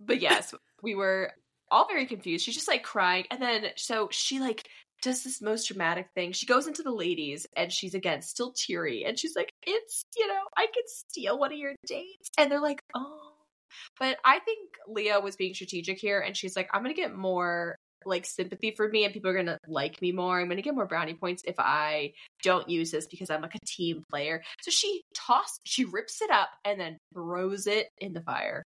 Speaker 2: but yes, we were all very confused. She's just like crying, and then so she like does this most dramatic thing. She goes into the ladies, and she's again still teary, and she's like, "It's you know, I could steal one of your dates," and they're like, "Oh." But I think Leah was being strategic here, and she's like, "I'm gonna get more." Like sympathy for me and people are gonna like me more i'm gonna get more brownie points if i don't use this because i'm like a team player so she toss she rips it up and then throws it in the fire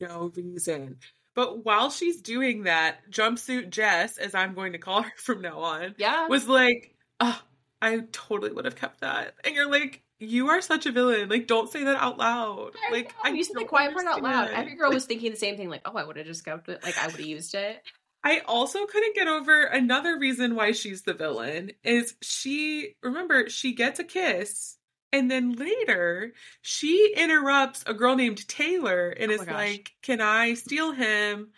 Speaker 1: no reason. But while she's doing that, jumpsuit Jess, as I'm going to call her from now on,
Speaker 2: yeah
Speaker 1: was like, oh, I totally would have kept that. And you're like, you are such a villain. Like, don't say that out loud.
Speaker 2: I
Speaker 1: Like,
Speaker 2: know,
Speaker 1: I
Speaker 2: you said the quiet part out loud. Every girl was thinking the same thing, like, "Oh, I would have just kept it. Like, I would have used it."
Speaker 1: I also couldn't get over another reason why she's the villain is she remember she gets a kiss and then later she interrupts a girl named Taylor and
Speaker 2: Oh
Speaker 1: is
Speaker 2: gosh.
Speaker 1: like, "Can I steal him?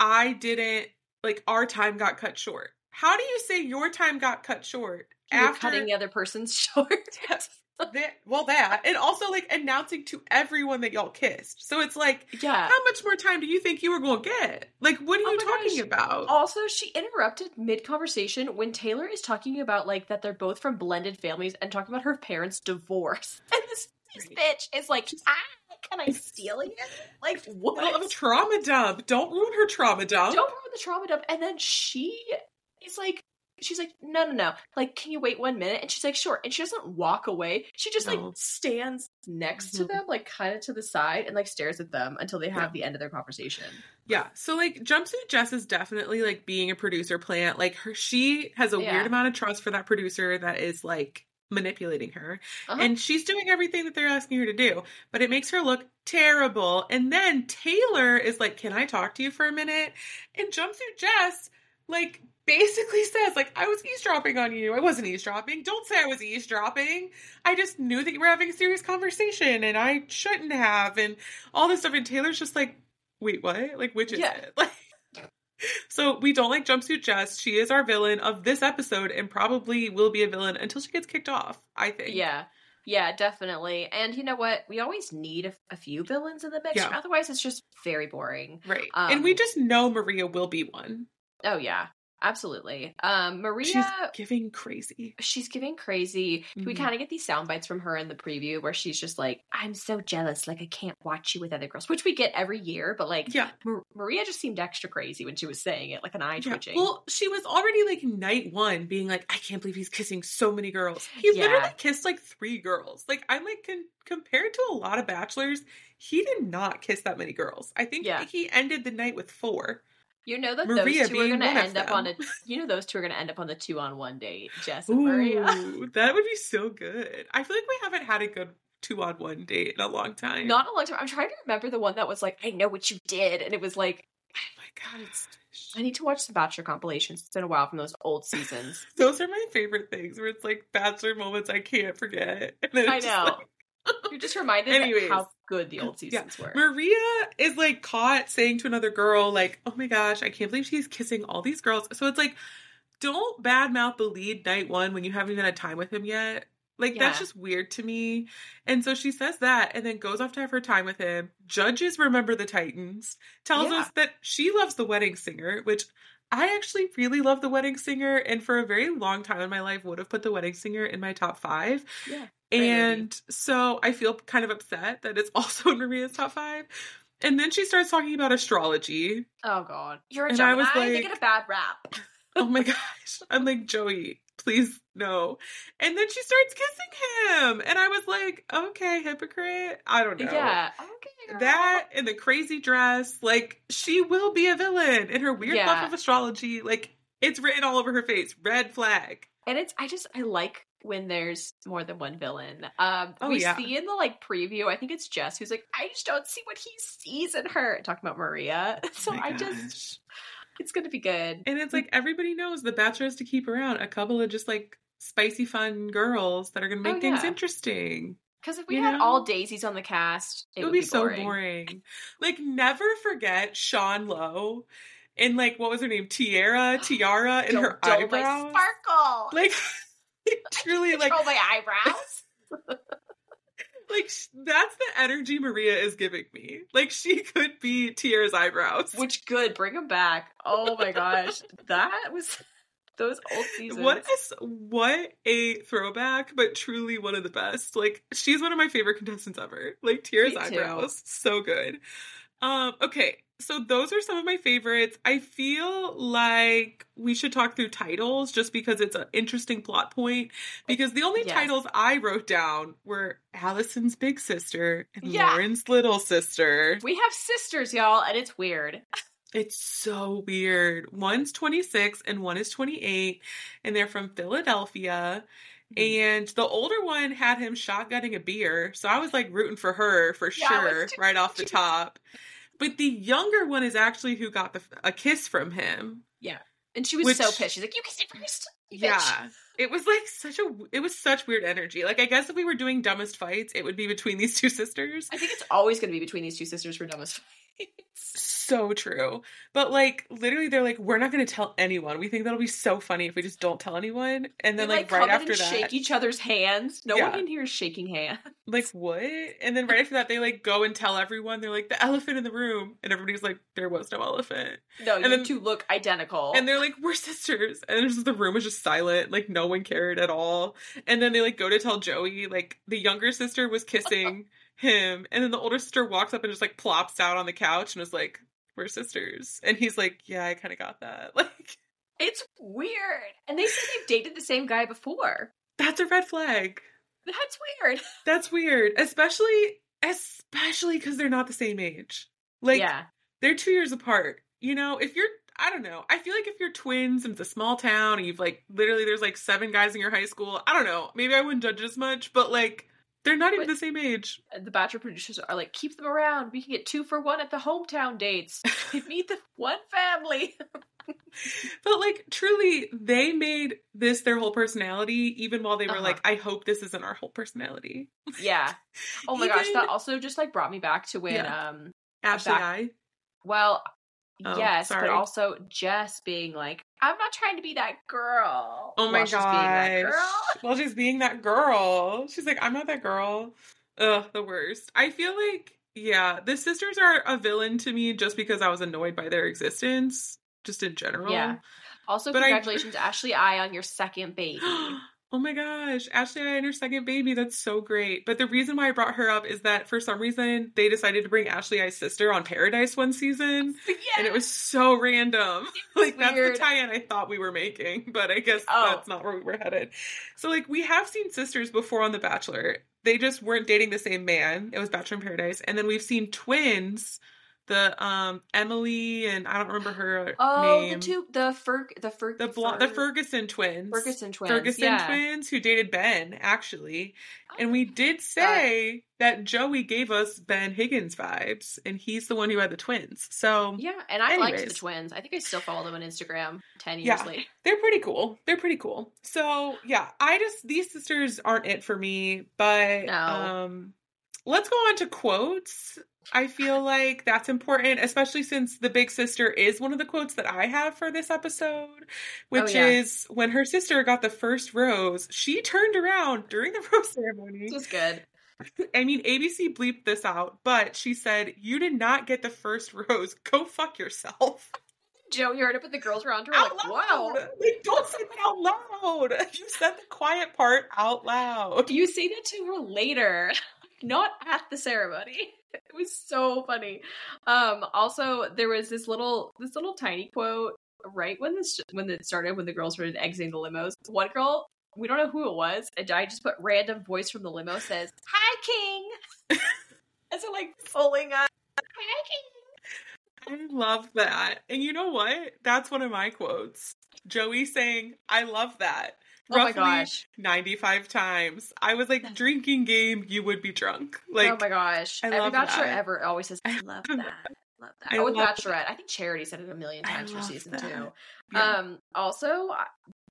Speaker 1: I didn't like our time got cut short." How do you say your time got cut short
Speaker 2: You're cutting the other person's short.
Speaker 1: that, well that and also like announcing to everyone that y'all kissed. So it's like
Speaker 2: yeah.
Speaker 1: how much more time do you think you were going to get? Like what are
Speaker 2: Oh
Speaker 1: you talking
Speaker 2: gosh.
Speaker 1: about?
Speaker 2: Also, she interrupted mid conversation when Taylor is talking about like that they're both from blended families and talking about her parents' divorce. And this, this bitch is like, ah, can I steal it? Like, what?
Speaker 1: Middle of a trauma dump. Don't ruin her trauma dump.
Speaker 2: Don't ruin the trauma dump. And then she is like, she's like, no, no, no. Like, can you wait one minute? And she's like, sure. And she doesn't walk away. She just
Speaker 1: No.
Speaker 2: like stands next to
Speaker 1: Mhm.
Speaker 2: them, like kind of to the side, and like stares at them until they have
Speaker 1: Yeah.
Speaker 2: the end of their conversation.
Speaker 1: Yeah. So like jumpsuit Jess is definitely like being a producer plant. Like her she has a
Speaker 2: Yeah.
Speaker 1: weird amount of trust for that producer that is like manipulating her.
Speaker 2: Uh-huh.
Speaker 1: And she's doing everything that they're asking her to do, but it makes her look terrible. And then Taylor is like, "Can I talk to you for a minute?" And jumpsuit Jess like basically says like I was eavesdropping on you. I wasn't eavesdropping. Don't say I was eavesdropping. I just knew that you were having a serious conversation and I shouldn't have and all this stuff and Taylor's just like, "Wait, what? Like which is
Speaker 2: Yeah.
Speaker 1: it?" Like So we don't like jumpsuit Jess. She is our villain of this episode and probably will be a villain until she gets kicked off, I think.
Speaker 2: Yeah. Yeah, definitely. And you know what? We always need a, a few villains in the mix.
Speaker 1: Yeah.
Speaker 2: Otherwise, it's just very boring.
Speaker 1: Right.
Speaker 2: Um,
Speaker 1: and we just know Maria will be one.
Speaker 2: Oh, yeah. Absolutely. Um, Maria,
Speaker 1: She's giving crazy.
Speaker 2: she's giving crazy. We
Speaker 1: Mhm.
Speaker 2: kind of get these sound bites from her in the preview where she's just like, I'm so jealous. Like, I can't watch you with other girls, which we get every year. But like,
Speaker 1: Yeah.
Speaker 2: Mar- Maria just seemed extra crazy when she was saying it, like an eye
Speaker 1: yeah.
Speaker 2: twitching.
Speaker 1: Well, she was already like night one being like, I can't believe he's kissing so many girls. He
Speaker 2: Yeah.
Speaker 1: literally kissed like three girls. Like, I'm like, con- compared to a lot of bachelors, he did not kiss that many girls. I think
Speaker 2: Yeah.
Speaker 1: he ended the night with four.
Speaker 2: You know that
Speaker 1: Maria
Speaker 2: those two are going to end up on a. You know those two are going to end up on the two on one date, Jess and Maria.
Speaker 1: That would be so good. I feel like we haven't had a good two on one date in a long time.
Speaker 2: Not a long time. I'm trying to remember the one that was like, I know what you did. And it was like,
Speaker 1: Oh my god, it's
Speaker 2: I need to watch some Bachelor compilations. It's been a while from those old seasons.
Speaker 1: those are my favorite things where it's like bachelor moments I can't forget.
Speaker 2: I know.
Speaker 1: like-
Speaker 2: You're just reminded
Speaker 1: Anyways.
Speaker 2: of how good the old
Speaker 1: Yeah.
Speaker 2: seasons were.
Speaker 1: Maria is like caught saying to another girl, like, oh my gosh, I can't believe she's kissing all these girls. So it's like, don't badmouth the lead night one when you haven't even had time with him yet. Like, that's just weird to me. And so she says that and then goes off to have her time with him. Judges Remember the Titans, tells
Speaker 2: Yeah.
Speaker 1: us that she loves the wedding singer, which I actually really love the wedding singer. And for a very long time in my life, would have put the wedding singer in my top five.
Speaker 2: Yeah.
Speaker 1: And so I feel kind of upset that it's also in Maria's top five. And then she starts talking about astrology.
Speaker 2: Oh God, you're a
Speaker 1: And I
Speaker 2: Gemini.
Speaker 1: was
Speaker 2: they
Speaker 1: like-
Speaker 2: get a bad rap.
Speaker 1: Oh my gosh. I'm like, Joey, please no. And then she starts kissing him. And I was like, okay, hypocrite. I don't know.
Speaker 2: Yeah. Okay. girl.
Speaker 1: That and the crazy dress, like she will be a villain in her weird
Speaker 2: Yeah.
Speaker 1: love of astrology. Like it's written all over her face. Red flag.
Speaker 2: And it's I just I like when there's more than one villain. Um
Speaker 1: Oh,
Speaker 2: we
Speaker 1: yeah.
Speaker 2: see in the like preview, I think it's Jess who's like, I just don't see what he sees in her. Talking about Maria. So
Speaker 1: Oh
Speaker 2: I just it's gonna be good.
Speaker 1: And it's like everybody knows the Bachelor is to keep around a couple of just like spicy fun girls that are gonna make
Speaker 2: Oh,
Speaker 1: things
Speaker 2: yeah.
Speaker 1: interesting.
Speaker 2: Because if we
Speaker 1: You
Speaker 2: had
Speaker 1: know?
Speaker 2: all daisies on the cast, it,
Speaker 1: It would be, so boring. Like never forget Sean Lowe and like what was her name? Tierra, Tierra, and
Speaker 2: Don't
Speaker 1: her eyebrows.
Speaker 2: sparkle.
Speaker 1: Like truly like
Speaker 2: Control my eyebrows.
Speaker 1: like that's the energy Maria is giving me. Like she could be Tierra's eyebrows.
Speaker 2: Which good, bring them back. Oh my gosh, that was those old seasons.
Speaker 1: What is what a throwback, but truly one of the best. Like she's one of my favorite contestants ever. Like Tierra's
Speaker 2: Me too.
Speaker 1: eyebrows, so good. Um, okay, so those are some of my favorites. I feel like we should talk through titles just because it's an interesting plot point. Because the only
Speaker 2: Yes.
Speaker 1: titles I wrote down were Allison's big sister and
Speaker 2: Yeah.
Speaker 1: Lauren's little sister.
Speaker 2: We have sisters, y'all, and it's weird.
Speaker 1: It's so weird. One's 26 and one is 28, and they're from Philadelphia. And the older one had him shotgunning a beer, so I was like rooting for her for
Speaker 2: Yeah,
Speaker 1: sure, right off the top. But the younger one is actually who got the a kiss from him. Yeah.
Speaker 2: And she was
Speaker 1: Which-
Speaker 2: so pissed. She's like, "You kissed it first. you bitch."
Speaker 1: Yeah, it was like such a it was such weird energy. Like I guess if we were doing dumbest fights, it would be between these two sisters.
Speaker 2: I think it's always going to be between these two sisters for dumbest fights.
Speaker 1: So true. But like literally they're like, we're not gonna tell anyone. We think that'll be so funny if we just don't tell anyone. And then like,
Speaker 2: come
Speaker 1: right after
Speaker 2: and
Speaker 1: that
Speaker 2: shake each other's hands. No
Speaker 1: Yeah.
Speaker 2: one in here is shaking hands.
Speaker 1: like what? And then right after that they like go and tell everyone, they're like, the elephant in the room. And everybody's like, there was no elephant.
Speaker 2: No,
Speaker 1: And
Speaker 2: you
Speaker 1: then-
Speaker 2: two look identical.
Speaker 1: And they're like, we're sisters. And just the room was just silent, like no one cared at all. And then they like go to tell Joey, like the younger sister was kissing him, and then the older sister walks up and just like plops down on the couch and was like, We're sisters. And he's like, Yeah, I kinda got that. Like
Speaker 2: it's weird. And they say they've dated the same guy before.
Speaker 1: that's a red flag.
Speaker 2: That's weird.
Speaker 1: That's weird. Especially especially because they're not the same age. Like
Speaker 2: yeah.
Speaker 1: they're two years apart. You know, if you're I don't know. I feel like if you're twins and it's a small town and you've like literally there's like seven guys in your high school, I don't know. Maybe I wouldn't judge as much, but like they're not even
Speaker 2: But-
Speaker 1: the same age.
Speaker 2: The Bachelor producers are like, keep them around. We can get two for one at the hometown dates. They meet the one family.
Speaker 1: But like truly, they made this their whole personality, even while they were
Speaker 2: Uh-huh.
Speaker 1: like, I hope this isn't our whole personality.
Speaker 2: yeah. Oh my gosh, that also just like brought me back to when
Speaker 1: Yeah.
Speaker 2: um
Speaker 1: Ashley
Speaker 2: back-
Speaker 1: I.
Speaker 2: well
Speaker 1: Oh,
Speaker 2: yes,
Speaker 1: sorry.
Speaker 2: but also just being like, I'm not trying to be that girl.
Speaker 1: Oh my
Speaker 2: while she's being that
Speaker 1: gosh.
Speaker 2: girl.
Speaker 1: Well, she's being that girl. She's like, I'm not that girl. Ugh, the worst. I feel like, yeah, the sisters are a villain to me just because I was annoyed by their existence, just in general.
Speaker 2: Yeah. Also,
Speaker 1: But I-
Speaker 2: congratulations, Ashley I, on your second baby.
Speaker 1: oh my gosh, Ashley and her second baby. That's so great. But the reason why I brought her up is that for some reason they decided to bring Ashley I's sister on Paradise one season.
Speaker 2: yeah.
Speaker 1: And it was so random. like that's the tie-in I thought we were making, but I guess
Speaker 2: Oh.
Speaker 1: that's not where we were headed. So like we have seen sisters before on The Bachelor. They just weren't dating the same man. It was Bachelor in Paradise. And then we've seen twins, the um Emily and I don't remember her
Speaker 2: Oh,
Speaker 1: name.
Speaker 2: the two, the Ferg, the Ferg,
Speaker 1: the blo- the Ferguson twins.
Speaker 2: Ferguson twins.
Speaker 1: Ferguson
Speaker 2: yeah.
Speaker 1: twins who dated Ben, actually. And we
Speaker 2: Oh,
Speaker 1: did say that Joey gave us Ben Higgins vibes, and he's the one who had the twins. So
Speaker 2: Yeah, and I liked the twins. I think I still follow them on Instagram. Ten years
Speaker 1: Yeah.
Speaker 2: later.
Speaker 1: they're pretty cool. They're pretty cool. So yeah, I just these sisters aren't it for me, but
Speaker 2: No.
Speaker 1: um let's go on to quotes. I feel like that's important, especially since the big sister is one of the quotes that I have for this episode, oh, which
Speaker 2: Oh, yeah.
Speaker 1: is when her sister got the first rose, she turned around during the rose ceremony.
Speaker 2: This was good.
Speaker 1: I mean, ABC bleeped this out, but she said, You did not get the first rose. Go fuck yourself.
Speaker 2: Joe, you heard it, but the girls around her
Speaker 1: Out
Speaker 2: like,
Speaker 1: loud.
Speaker 2: wow.
Speaker 1: Like, don't say that out loud. You said the quiet part out loud.
Speaker 2: You say that to her later, not at the ceremony. It was so funny. Um, also, there was this little, this little tiny quote right when this when it started, when the girls were exiting the limos, one girl, we don't know who it was, and I just put random voice from the limo says, "Hi, King," as so like pulling up. Hi, King.
Speaker 1: I love that. And you know what? That's one of my quotes. Joey saying, I love that.
Speaker 2: Oh my
Speaker 1: Roughly
Speaker 2: gosh.
Speaker 1: 95 times. I was like, drinking game, you would be drunk. Like,
Speaker 2: oh my gosh.
Speaker 1: I
Speaker 2: Every bachelor
Speaker 1: that.
Speaker 2: ever always says, I love that. Love that.
Speaker 1: I
Speaker 2: oh, with
Speaker 1: love
Speaker 2: Bachelorette. I think Charity said it a million times for season
Speaker 1: that.
Speaker 2: two.
Speaker 1: yeah.
Speaker 2: Um, also, I,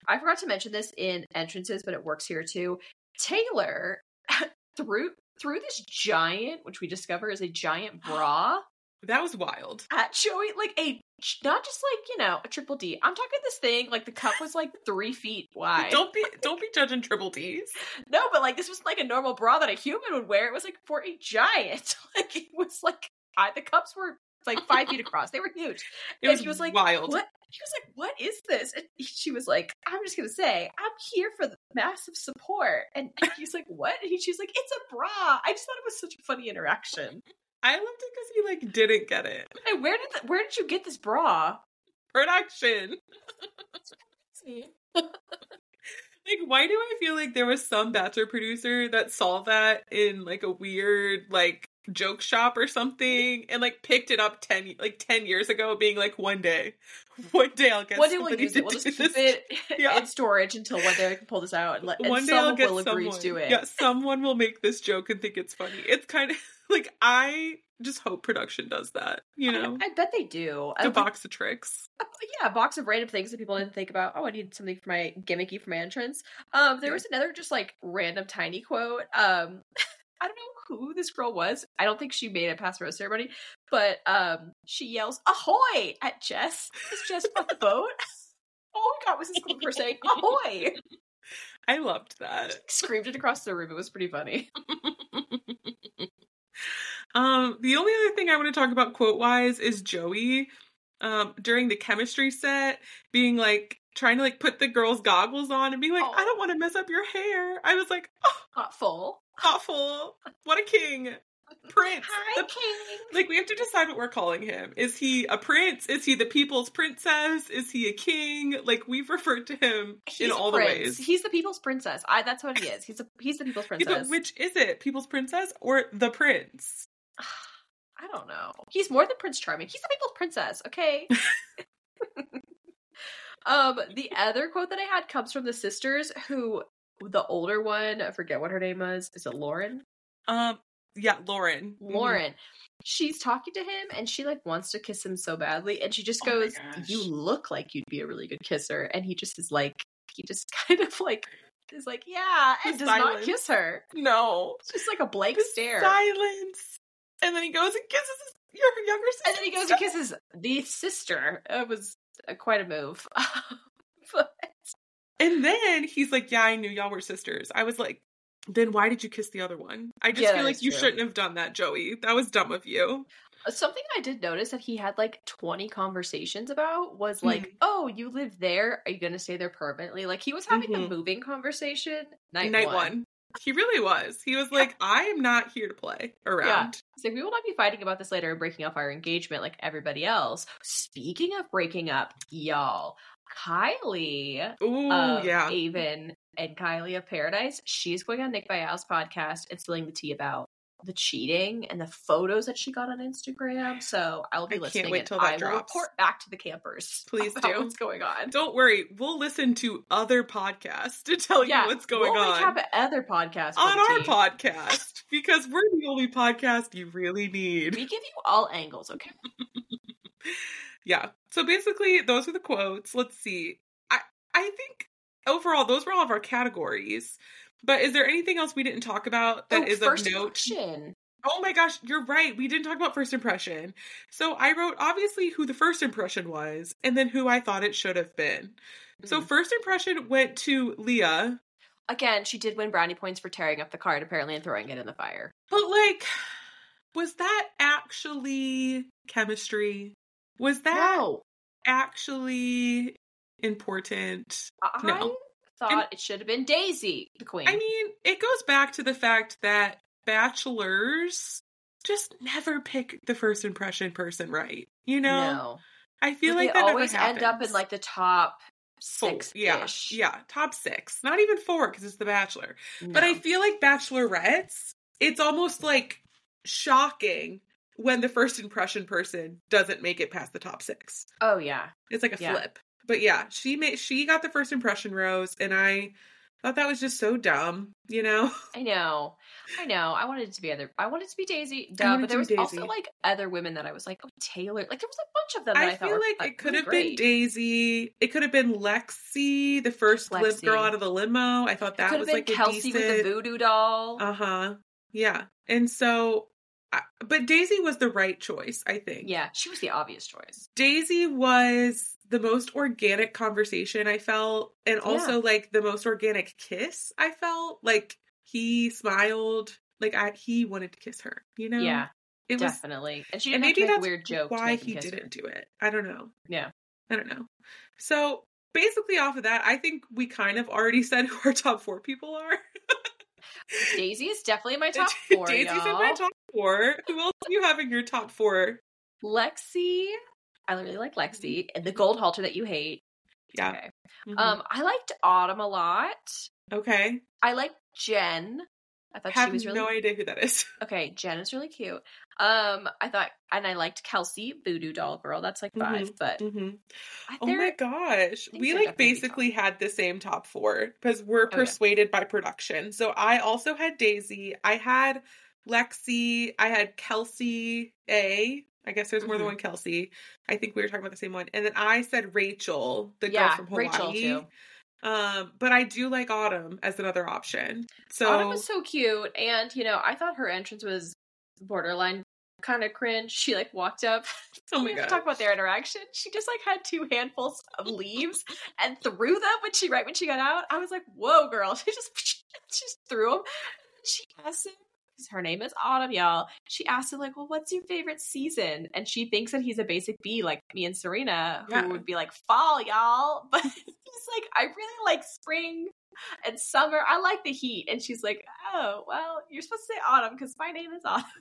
Speaker 2: I forgot to mention this in entrances, but it works here too. Taylor through through this giant, which we discover is a giant bra
Speaker 1: that was wild.
Speaker 2: at Joey, like a not just like you know a triple D. I'm talking this thing like the cup was like three feet wide.
Speaker 1: Don't be don't be judging triple D's.
Speaker 2: No, but like this was like a normal bra that a human would wear. It was like for a giant. Like it was like I, the cups were like five feet across. They were huge.
Speaker 1: It
Speaker 2: And
Speaker 1: was
Speaker 2: he was like,
Speaker 1: wild.
Speaker 2: What? He was like, "What is this?" And she was like, "I'm just gonna say, I'm here for the massive support." And he's like, "What?" And he, she's like, "It's a bra." I just thought it was such a funny interaction.
Speaker 1: I loved it because he like didn't get it.
Speaker 2: Hey, where did the, where did you get this bra?
Speaker 1: Production. Like, why do I feel like there was some Bachelor producer that saw that in like a weird like joke shop or something and like picked it up ten like ten years ago, being like, one day, one day I'll get
Speaker 2: One day we'll use it. We'll just keep
Speaker 1: this.
Speaker 2: it
Speaker 1: Yeah.
Speaker 2: in storage until one day I can pull this out and let and
Speaker 1: One day I'll
Speaker 2: someone
Speaker 1: get
Speaker 2: will agree
Speaker 1: someone.
Speaker 2: to do it.
Speaker 1: Yeah, someone will make this joke and think it's funny. It's kind of like I just hope production does that. You know,
Speaker 2: I, I bet they do.
Speaker 1: a box of tricks.
Speaker 2: yeah, a box of random things that people didn't think about. Oh, I need something for my gimmicky for my entrance. Um, there
Speaker 1: Yeah.
Speaker 2: was another just like random tiny quote. Um, I don't know who this girl was. I don't think she made it past rose ceremony, but um, she yells "Ahoy!" at Jess. Is Jess off the boat? Oh we got was this her saying "Ahoy!"
Speaker 1: I loved that.
Speaker 2: Screamed it across the room. It was pretty funny.
Speaker 1: um, the only other thing I want to talk about quote wise is Joey um during the chemistry set being like trying to like put the girls goggles on and be like,
Speaker 2: Oh.
Speaker 1: I don't want to mess up your hair. I was like, oh,
Speaker 2: full.
Speaker 1: awful. What a king. Prince.
Speaker 2: Hi,
Speaker 1: The-
Speaker 2: King.
Speaker 1: like we have to decide what we're calling him. Is he a prince? Is he the people's princess? Is he a king? Like we've referred to him
Speaker 2: He's
Speaker 1: in all the ways.
Speaker 2: He's the people's princess. I. That's what he is. He's a. He's the people's
Speaker 1: Yeah,
Speaker 2: princess.
Speaker 1: but which is it? People's princess or the prince?
Speaker 2: I don't know. He's more than Prince Charming. He's the people's princess, okay? um, the other quote that I had comes from the sisters who the older one, I forget what her name was. Is it Lauren?
Speaker 1: Um, yeah, Lauren. Mhm.
Speaker 2: Lauren. She's talking to him and she like wants to kiss him so badly and she just
Speaker 1: Oh
Speaker 2: goes,
Speaker 1: gosh.
Speaker 2: "You look like you'd be a really good kisser." And he just is like he just kind of like is like, "Yeah," and
Speaker 1: The
Speaker 2: does not kiss her.
Speaker 1: No.
Speaker 2: It's just like a blank
Speaker 1: The
Speaker 2: stare.
Speaker 1: Silence. And then he goes and kisses his, your younger sister.
Speaker 2: And then he goes and kisses the sister. It was quite a move. but
Speaker 1: And then he's like, "Yeah, I knew y'all were sisters." I was like, "Then why did you kiss the other one?" I just
Speaker 2: Yeah,
Speaker 1: feel like you
Speaker 2: true.
Speaker 1: shouldn't have done that, Joey. That was dumb of you.
Speaker 2: uh, something I did notice that he had like 20 conversations about was like,
Speaker 1: Mhm.
Speaker 2: oh, you live there? Are you going to stay there permanently? Like he was having
Speaker 1: Mhm.
Speaker 2: the moving conversation night,
Speaker 1: Night
Speaker 2: one.
Speaker 1: one. He really was. He was like, "I am not here to play around."
Speaker 2: He's like, we will not be fighting about this later and breaking off our engagement like everybody else. Speaking of breaking up, y'all, Kylie
Speaker 1: Ooh,
Speaker 2: um,
Speaker 1: yeah.
Speaker 2: Aven and Kylie of Paradise, she's going on Nick Viall's podcast and spilling the tea about the cheating and the photos that she got on Instagram. So I will be
Speaker 1: I can't
Speaker 2: listening
Speaker 1: wait
Speaker 2: and
Speaker 1: till that
Speaker 2: I
Speaker 1: drops.
Speaker 2: report back to the campers.
Speaker 1: Please do.
Speaker 2: what's going on.
Speaker 1: Don't worry, we'll listen to other podcasts to tell
Speaker 2: yeah,
Speaker 1: you what's going on.
Speaker 2: we'll
Speaker 1: on
Speaker 2: recap other podcasts
Speaker 1: on our
Speaker 2: tea.
Speaker 1: podcast because we're the only podcast you really need.
Speaker 2: We give you all angles, okay?
Speaker 1: Yeah. So basically, those are the quotes. Let's see. I I think overall those were all of our categories. But is there anything else we didn't talk about that
Speaker 2: oh,
Speaker 1: is
Speaker 2: first
Speaker 1: of note?
Speaker 2: impression.
Speaker 1: Oh my gosh, you're right. We didn't talk about first impression. So I wrote obviously who the first impression was and then who I thought it should have been. So
Speaker 2: Mhm.
Speaker 1: first impression went to Lea.
Speaker 2: Again, she did win brownie points for tearing up the card apparently and throwing it in the fire.
Speaker 1: But like was that actually chemistry? Was that
Speaker 2: No,
Speaker 1: actually important?
Speaker 2: I
Speaker 1: No.
Speaker 2: Thought
Speaker 1: And-
Speaker 2: it should have been Daisy, the queen.
Speaker 1: I mean, it goes back to the fact that bachelors just never pick the first impression person right. You know?
Speaker 2: no.
Speaker 1: I feel like
Speaker 2: they
Speaker 1: that
Speaker 2: always end up in like the top six.
Speaker 1: Yeah, yeah, top six. Not even four because it's The Bachelor. But I feel like Bachelorettes, it's almost like shocking when the first impression person doesn't make it past the top six.
Speaker 2: oh yeah,
Speaker 1: It's like a
Speaker 2: Yeah.
Speaker 1: flip. But yeah, she made she got the first impression rose, and I thought that was just so dumb. You know,
Speaker 2: I know, I know. I wanted it to be other. I wanted it to be Daisy, duh, but there was
Speaker 1: be
Speaker 2: also like other women that I was like, oh Taylor. Like there was a bunch of them that I,
Speaker 1: I feel
Speaker 2: were,
Speaker 1: like
Speaker 2: uh,
Speaker 1: it could
Speaker 2: really
Speaker 1: have been. Daisy. It could have been Lexi, the first
Speaker 2: Lexi.
Speaker 1: girl out of the limo. I thought that
Speaker 2: could
Speaker 1: was
Speaker 2: have been
Speaker 1: like a
Speaker 2: Kelsey
Speaker 1: decent.
Speaker 2: with the voodoo doll.
Speaker 1: Uh huh. Yeah, and so, but Daisy was the right choice. I think.
Speaker 2: yeah, she was the obvious choice.
Speaker 1: Daisy was the most organic conversation I felt, and also like the most organic kiss I felt. Like he smiled, like I he wanted to kiss her. You know,
Speaker 2: Yeah,
Speaker 1: it was
Speaker 2: definitely. And she didn't have
Speaker 1: maybe
Speaker 2: to make a
Speaker 1: that's
Speaker 2: weird joke.
Speaker 1: why he didn't do it. I don't know.
Speaker 2: Yeah.
Speaker 1: I don't know. So basically, off of that, I think we kind of already said who our top four people are.
Speaker 2: Daisy is definitely in my top four.
Speaker 1: Daisy's in
Speaker 2: y'all.
Speaker 1: my top four. Who else do you have in your top four?
Speaker 2: Lexi. I really like Lexi and the gold halter that you hate.
Speaker 1: Yeah.
Speaker 2: Okay.
Speaker 1: Mhm.
Speaker 2: Um, I liked Autumn a lot.
Speaker 1: okay.
Speaker 2: I liked Jen. I thought
Speaker 1: have
Speaker 2: she was really
Speaker 1: no idea who that is.
Speaker 2: okay. Jen is really cute. Um, I thought, and I liked Kelsey, Voodoo Doll Girl. That's like 5 but
Speaker 1: hmm
Speaker 2: I-
Speaker 1: Oh my gosh. We like basically had the same top four because we're
Speaker 2: Oh, yeah.
Speaker 1: persuaded by production. So I also had Daisy. I had Lexi. I had Kelsey A. I guess there's more than
Speaker 2: Mhm.
Speaker 1: one Kelsey. I think we were talking about the same one. And then I said Rachel, the
Speaker 2: Yeah,
Speaker 1: girl from Hawaii.
Speaker 2: Rachel, too.
Speaker 1: Um, but I do like Autumn as another option. So
Speaker 2: Autumn was so cute, and you know, I thought her entrance was borderline kind of cringe. She like walked up.
Speaker 1: Oh my
Speaker 2: we have
Speaker 1: God.
Speaker 2: to talk about their interaction. She just like had two handfuls of leaves and threw them when she right when she got out. I was like, "Whoa, girl!" She just she just threw them. She asked him. 'Cause Her name is Autumn, y'all. She asked him like, "Well, what's your favorite season?" And she thinks that he's a basic B, like me and Serena, who
Speaker 1: Yeah.
Speaker 2: would be like fall, y'all. But he's like, "I really like spring and summer. I like the heat." And she's like, "Oh, well, you're supposed to say autumn because my name is Autumn."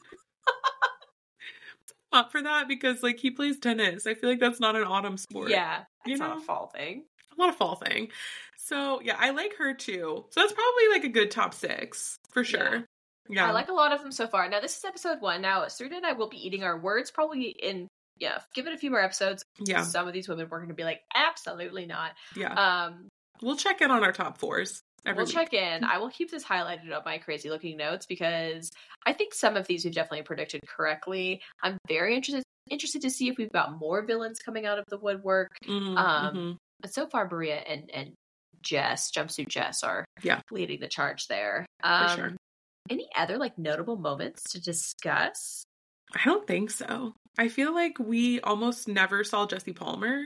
Speaker 1: up for that because like he plays tennis. I feel like that's not an autumn sport.
Speaker 2: Yeah, it's not
Speaker 1: know?
Speaker 2: a fall thing.
Speaker 1: not a fall thing. So yeah, I like her too. So that's probably like a good top six for sure. Yeah,
Speaker 2: I like a lot of them so far. Now this is episode one. Now Serena and I will be eating our words probably in yeah. Give it a few more episodes.
Speaker 1: yeah,
Speaker 2: Some of these women we're going to be like absolutely not.
Speaker 1: yeah.
Speaker 2: Um,
Speaker 1: we'll check in on our top fours.
Speaker 2: We'll
Speaker 1: week.
Speaker 2: check in. I will keep this highlighted on my crazy looking notes because I think some of these we've definitely predicted correctly. I'm very interested interested to see if we've got more villains coming out of the woodwork.
Speaker 1: Mhm,
Speaker 2: Um,
Speaker 1: mhm.
Speaker 2: But so far, Maria and and Jess, jumpsuit Jess, are
Speaker 1: Yeah.
Speaker 2: leading the charge there.
Speaker 1: For
Speaker 2: Um,
Speaker 1: sure.
Speaker 2: Any other like notable moments to discuss?
Speaker 1: I don't think so. I feel like we almost never saw Jesse Palmer.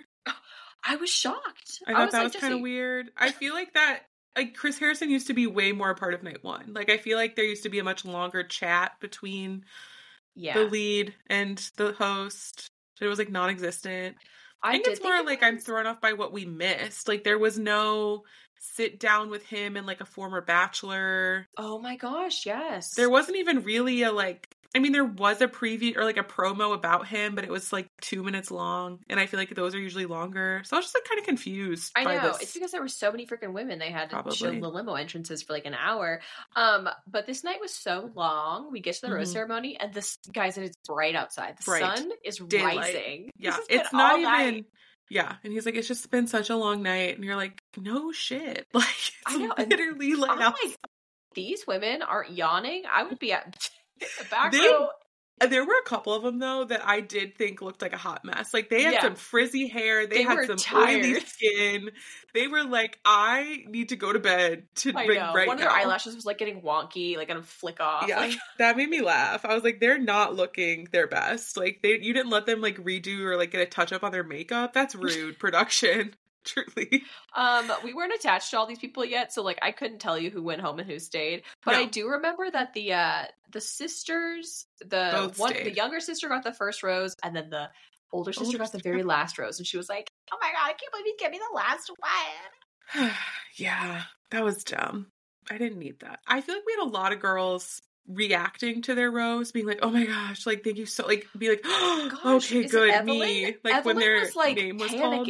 Speaker 2: I was shocked.
Speaker 1: I thought that
Speaker 2: like,
Speaker 1: was kind of weird. I feel like that like Chris Harrison used to be way more a part of night one. Like I feel like there used to be a much longer chat between
Speaker 2: Yeah,
Speaker 1: the lead and the host. It was like non-existent. I think it's more
Speaker 2: it
Speaker 1: like I'm thrown off by what we missed. Like there was no sit down with him and like a former bachelor.
Speaker 2: Oh my gosh, yes.
Speaker 1: There wasn't even really a like I mean there was a preview or like a promo about him, but it was like 2 minutes long and I feel like those are usually longer. So I was just like kind of confused
Speaker 2: I know
Speaker 1: this.
Speaker 2: it's because there were so many freaking women. They had to show
Speaker 1: Probably.
Speaker 2: the limo entrances for like an hour. Um, but this night was so long. We get to the rose
Speaker 1: Mhm.
Speaker 2: ceremony, and this guys, and it's bright outside. The
Speaker 1: Bright.
Speaker 2: sun is
Speaker 1: Daylight.
Speaker 2: rising.
Speaker 1: Yeah, it's not even
Speaker 2: night.
Speaker 1: Yeah, and he's like, it's just been such a long night, and you're like, no shit, like it's
Speaker 2: I know,
Speaker 1: literally like
Speaker 2: like, these women aren't yawning. I would be at the back
Speaker 1: They-
Speaker 2: row.
Speaker 1: There were a couple of them though that I did think looked like a hot mess. Like they had
Speaker 2: Yeah.
Speaker 1: some frizzy hair, they,
Speaker 2: They
Speaker 1: had some oily skin. They were like, I need to go to bed to
Speaker 2: I know.
Speaker 1: right
Speaker 2: One of their eyelashes was like getting wonky, like gonna flick off.
Speaker 1: Yeah,
Speaker 2: Like,
Speaker 1: that made me laugh. I was like, they're not looking their best. Like they, you didn't let them like redo or like get a touch up on their makeup. That's rude production. Truly,
Speaker 2: Um, we weren't attached to all these people yet, so like I couldn't tell you who went home and who stayed. But I do remember that the uh the sisters, the
Speaker 1: Both
Speaker 2: one the younger sister got the first rose, and then the older sister
Speaker 1: Older
Speaker 2: got the
Speaker 1: sister.
Speaker 2: very last rose, and she was like, "Oh my god, I can't believe you gave me the last one."
Speaker 1: yeah, that was dumb. I didn't need that. I feel like we had a lot of girls reacting to their rose, being like, "Oh my gosh, like thank you so like be like,
Speaker 2: Gosh,
Speaker 1: okay, good,
Speaker 2: Evalin-
Speaker 1: me." Like
Speaker 2: Evalin
Speaker 1: when their
Speaker 2: was like
Speaker 1: name was called.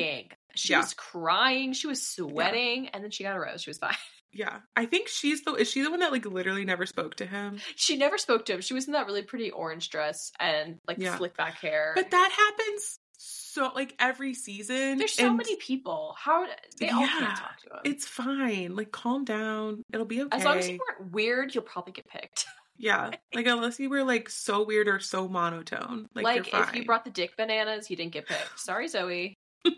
Speaker 2: She
Speaker 1: Yeah.
Speaker 2: was crying. She was sweating, and then she got a rose. She was fine.
Speaker 1: Yeah, I think she's the is she the one that like literally never spoke to him?
Speaker 2: She never spoke to him. She was in that really pretty orange dress and like
Speaker 1: Yeah.
Speaker 2: slick back hair.
Speaker 1: But that happens so like every season.
Speaker 2: There's so
Speaker 1: and
Speaker 2: many people. How they all
Speaker 1: Yeah.
Speaker 2: can't talk to him.
Speaker 1: It's fine. Like calm down. It'll be okay.
Speaker 2: As long as you weren't weird, you'll probably get picked.
Speaker 1: Yeah, like unless you were like so weird or so monotone, like,
Speaker 2: Like, if you brought the dick bananas, you didn't get picked. Sorry, Zoe.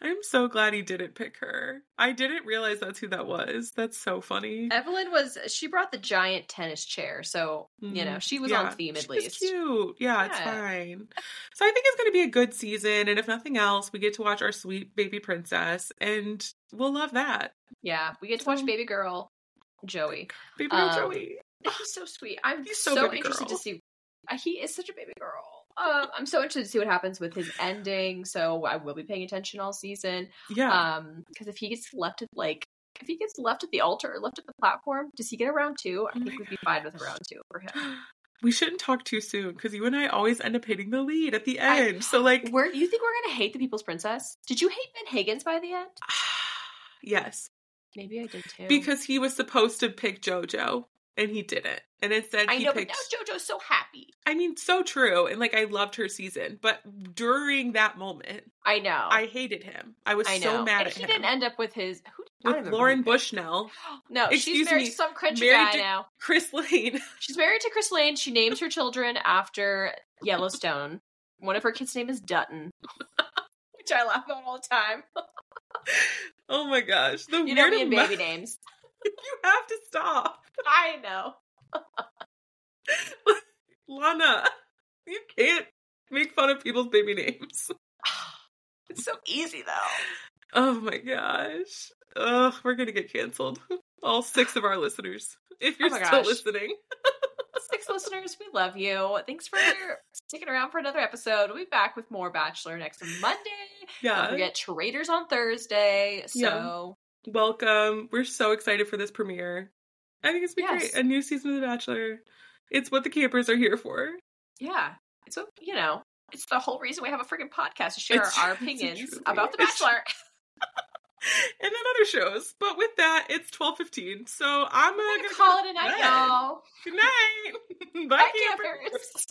Speaker 1: I'm so glad he didn't pick her. I didn't realize that's who that was. That's so funny.
Speaker 2: Evalin was she brought the giant tennis chair, so you know
Speaker 1: Mhm.
Speaker 2: she was
Speaker 1: Yeah,
Speaker 2: on theme at
Speaker 1: she
Speaker 2: least.
Speaker 1: cute. Yeah, it's fine. So I think it's going to be a good season, and if nothing else, we get to watch our sweet baby princess, and we'll love that.
Speaker 2: Yeah, we get to watch baby girl Joey.
Speaker 1: Baby girl
Speaker 2: Um,
Speaker 1: Joey.
Speaker 2: He's so sweet. I'm
Speaker 1: He's
Speaker 2: so,
Speaker 1: so
Speaker 2: interested
Speaker 1: girl.
Speaker 2: to see. uh, He is such a baby girl. Um, I'm so interested to see what happens with his ending. So I will be paying attention all season.
Speaker 1: Yeah.
Speaker 2: Um, because if he gets left at like if he gets left at the altar or left at the platform, does he get a round two? I
Speaker 1: Oh
Speaker 2: think we'd be fine with a round two for him.
Speaker 1: we shouldn't talk too soon because you and I always end up hitting the lead at the
Speaker 2: I-
Speaker 1: end. so like,
Speaker 2: Where you think we're gonna hate the People's Princess? Did you hate Ben Higgins by the end?
Speaker 1: yes,
Speaker 2: Maybe I did too.
Speaker 1: because he was supposed to pick JoJo and he didn't, and instead
Speaker 2: I
Speaker 1: he
Speaker 2: know,
Speaker 1: picked.
Speaker 2: but now JoJo's so happy.
Speaker 1: I mean, so true, and like I loved her season, but during that moment,
Speaker 2: I know.
Speaker 1: I hated him. I was
Speaker 2: I
Speaker 1: so mad
Speaker 2: and
Speaker 1: at
Speaker 2: he
Speaker 1: him.
Speaker 2: He didn't end up with his who,
Speaker 1: with Lauren Bushnell,
Speaker 2: No,
Speaker 1: Excuse
Speaker 2: she's married
Speaker 1: me,
Speaker 2: to some
Speaker 1: married
Speaker 2: guy
Speaker 1: to-
Speaker 2: now.
Speaker 1: Chris Lane.
Speaker 2: She's married to Chris Lane. She names her children after Yellowstone. One of her kids' name is Dutton, which I laugh about all the time.
Speaker 1: oh my gosh, the
Speaker 2: You know
Speaker 1: weird
Speaker 2: me and baby names.
Speaker 1: you have to stop,
Speaker 2: I know.
Speaker 1: Lana. You can't make fun of people's baby names.
Speaker 2: It's so easy though.
Speaker 1: Oh my gosh. Ugh, we're gonna get canceled. All six of our listeners. If you're
Speaker 2: Oh
Speaker 1: still
Speaker 2: gosh.
Speaker 1: listening.
Speaker 2: Six listeners, we love you. Thanks for sticking around for another episode. We'll be back with more Bachelor next Monday.
Speaker 1: Yeah.
Speaker 2: Don't forget Traitors on Thursday. So
Speaker 1: Welcome. We're so excited for this premiere. I think it's been
Speaker 2: Yes.
Speaker 1: great. A new season of The Bachelor. It's what the campers are here for.
Speaker 2: yeah, it's a you know, it's the whole reason we have a freaking podcast to share
Speaker 1: It's-
Speaker 2: our opinions about the. Bachelor.
Speaker 1: And then other shows. But with that, it's twelve fifteen. So I'm
Speaker 2: We're
Speaker 1: gonna
Speaker 2: gonna call it a night,
Speaker 1: bed.
Speaker 2: y'all.
Speaker 1: Good night. Bye,
Speaker 2: Bye,
Speaker 1: campers.
Speaker 2: campers.